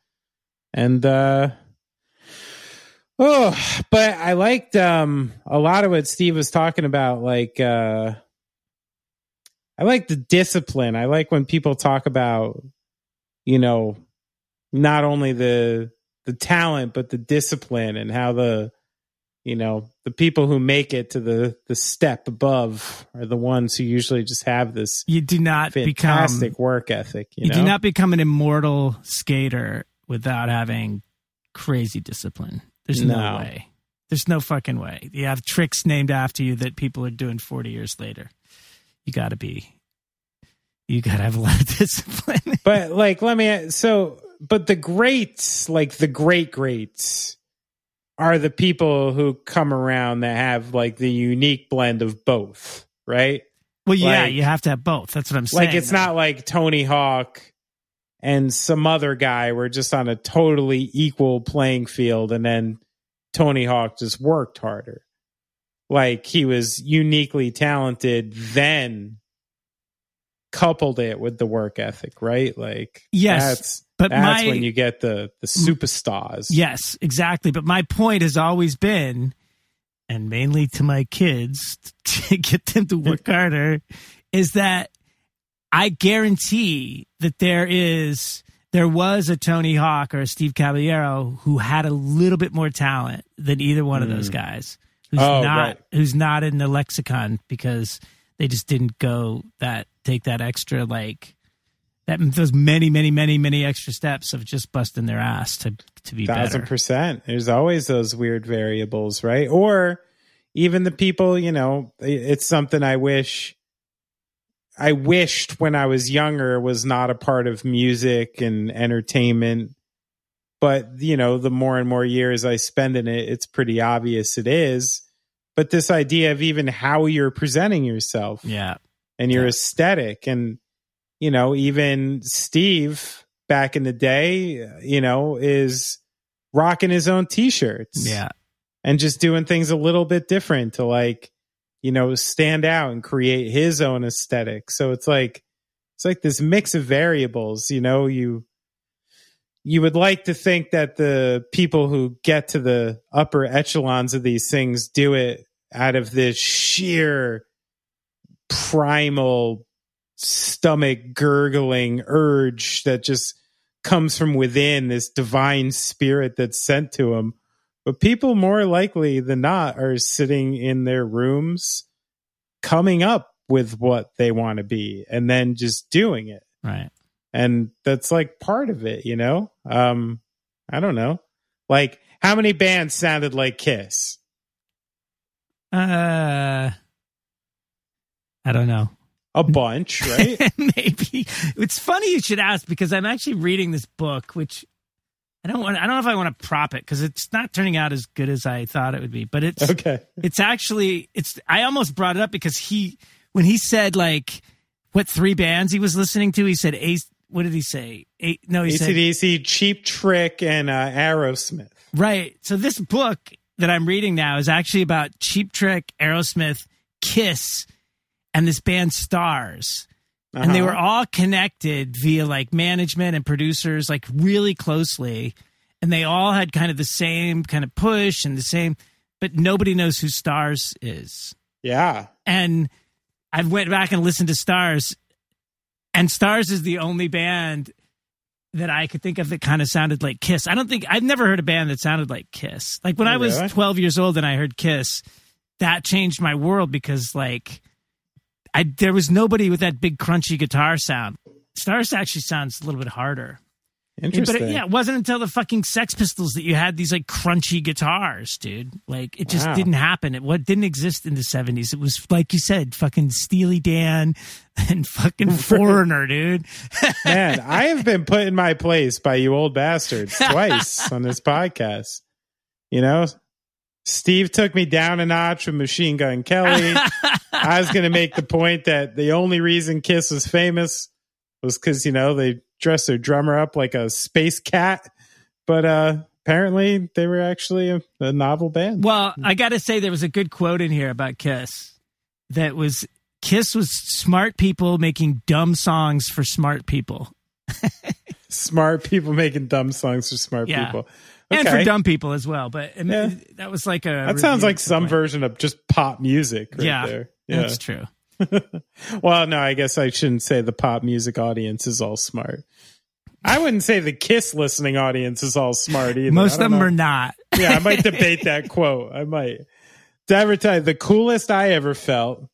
And uh oh, but I liked um a lot of what Steve was talking about, like uh I like the discipline. I like when people talk about, you know, not only the the talent but the discipline and how the you know the people who make it to the the step above are the ones who usually just have this You do not fantastic become work ethic you, you know do not become an immortal skater without having crazy discipline. There's no, No. way. There's no fucking way. You have tricks named after you that people are doing 40 years later. You got to be. You got to have a lot of discipline. but like let me so but the greats like the great greats are the people who come around that have like the unique blend of both right well, yeah, Like- you have to have both. That's what I'm saying. like it's not like tony hawk and some other guy were just on a totally equal playing field and then tony hawk just worked harder like he was uniquely talented then coupled it with the work ethic right like Yes, that's but that's my- when you get the the superstars Yes, exactly. But my point has always been, and mainly to my kids, to get them to work harder, is that I guarantee that there is there was a Tony Hawk or a Steve Caballero who had a little bit more talent than either one of those Mm. guys. Who's Oh, not right. who's not in the lexicon because they just didn't go that take that extra like that those many many many many extra steps of just busting their ass to to be thousand better. percent there's always those weird variables right or even the people you know it's something i wish I wished when I was younger was not a part of music and entertainment. But, you know, the more and more years I spend in it, it's pretty obvious it is. But this idea of even how you're presenting yourself Yeah. and your aesthetic and you know even steve back in the day you know is rocking his own t-shirts Yeah. and just doing things a little bit different to like you know stand out and create his own aesthetic so it's like it's like this mix of variables you know you you would like to think that the people who get to the upper echelons of these things do it out of this sheer primal stomach gurgling urge that just comes from within this divine spirit that's sent to them but people more likely than not are sitting in their rooms coming up with what they want to be and then just doing it. Right. and that's like part of it you know? Um i don't know. Like how many bands sounded like kiss Uh, I don't know. a bunch right Maybe it's funny you should ask because I'm actually reading this book, which I don't want. I don't know if I want to prop it because it's not turning out as good as I thought it would be. But it's okay it's actually it's. I almost brought it up because he when he said like what three bands he was listening to, he said Ace. What did he say? Eight, no, he said acdc cheap trick and uh aerosmith Right. So this book that I'm reading now is actually about Cheap Trick, Aerosmith, Kiss, and this band Starz. And they Uh-huh. were all connected via like management and producers, like really closely. And they all had kind of the same kind of push and the same, but nobody knows who Starz is. yeah And I went back and listened to Starz, and Starz is the only band that I could think of that kind of sounded like Kiss. I don't think I've never heard a band that sounded like Kiss. Like when Oh, I was really? 12 years old and I heard Kiss, that changed my world because like I there was nobody with that big crunchy guitar sound. Starz actually sounds a little bit harder. Interesting But yeah, it wasn't until the fucking Sex Pistols that you had these like crunchy guitars, dude. Like it just Wow. didn't happen. It what didn't exist in the seventies. It was like you said, fucking Steely Dan and fucking Foreigner, dude. Man, I have been put in my place by you old bastards twice on this podcast. You know, Steve took me down a notch with Machine Gun Kelly. I was going to make the point that the only reason Kiss was famous was because, you know, they dressed their drummer up like a space cat. But uh apparently they were actually a, a novel band. Well, I got to say there was a good quote in here about Kiss that was Kiss was smart people making dumb songs for smart people. Smart people making dumb songs for smart Yeah. people. And for dumb people as well, but Yeah. that was like a That sounds like some version of just pop music right yeah, there. that's true. well, no, I guess I shouldn't say the pop music audience is all smart. I wouldn't say the Kiss listening audience is all smart either. Most of them know. are not. yeah, I might debate that quote. I might. I tell you the coolest I ever felt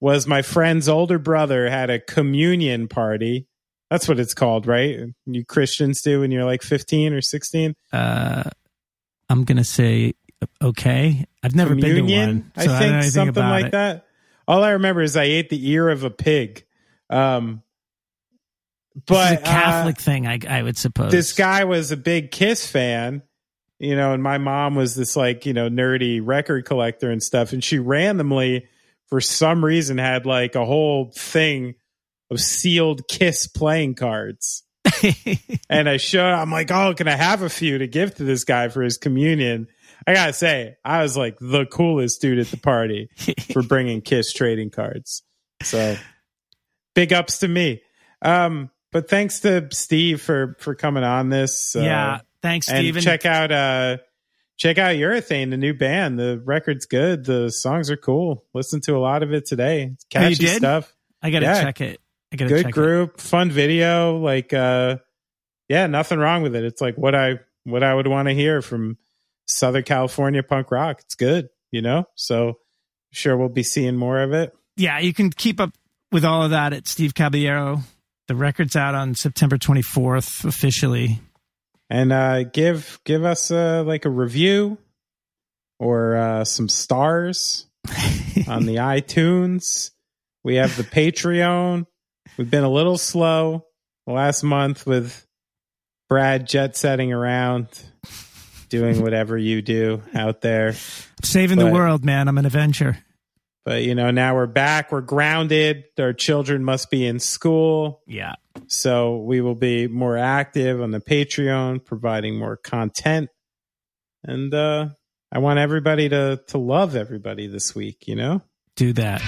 was my friend's older brother had a communion party. That's what it's called, right? You Christians do when you're like 15 or 16. Uh, I'm gonna say okay. I've never been to one, so I, I think anything something like it. that. All I remember is I ate the ear of a pig. Um, This but is a Catholic uh, thing, I, I would suppose. this guy was a big Kiss fan, you know, and my mom was this like you know nerdy record collector and stuff, and she randomly, for some reason, had like a whole thing of sealed Kiss playing cards. and I showed, I'm like, oh, can I have a few to give to this guy for his communion? I gotta say, I was like the coolest dude at the party for bringing Kiss trading cards. So big ups to me. Um, but thanks to Steve for for coming on this. Uh, yeah, thanks, and Steven. check out uh check out Urethane, the new band. The record's good. The songs are cool. Listen to a lot of it today. It's Oh, you catchy did? stuff. I gotta Yeah. check it. I gotta Good check it. group, fun video. Like uh yeah, nothing wrong with it. It's like what I what I would want to hear from Southern California punk rock. It's good, you know? So sure we'll be seeing more of it. Yeah, you can keep up with all of that at Steve Caballero. The record's out on September 24th officially. and uh, give give us uh, like a review or uh, some stars on the iTunes. We have the Patreon. We've been a little slow last month with Brad jet setting around, doing whatever you do out there. Saving the world, man. I'm an Avenger. But you know, now we're back. We're grounded. Our children must be in school. Yeah. So we will be more active on the Patreon, providing more content. And uh I want everybody to to love everybody this week, you know? Do that.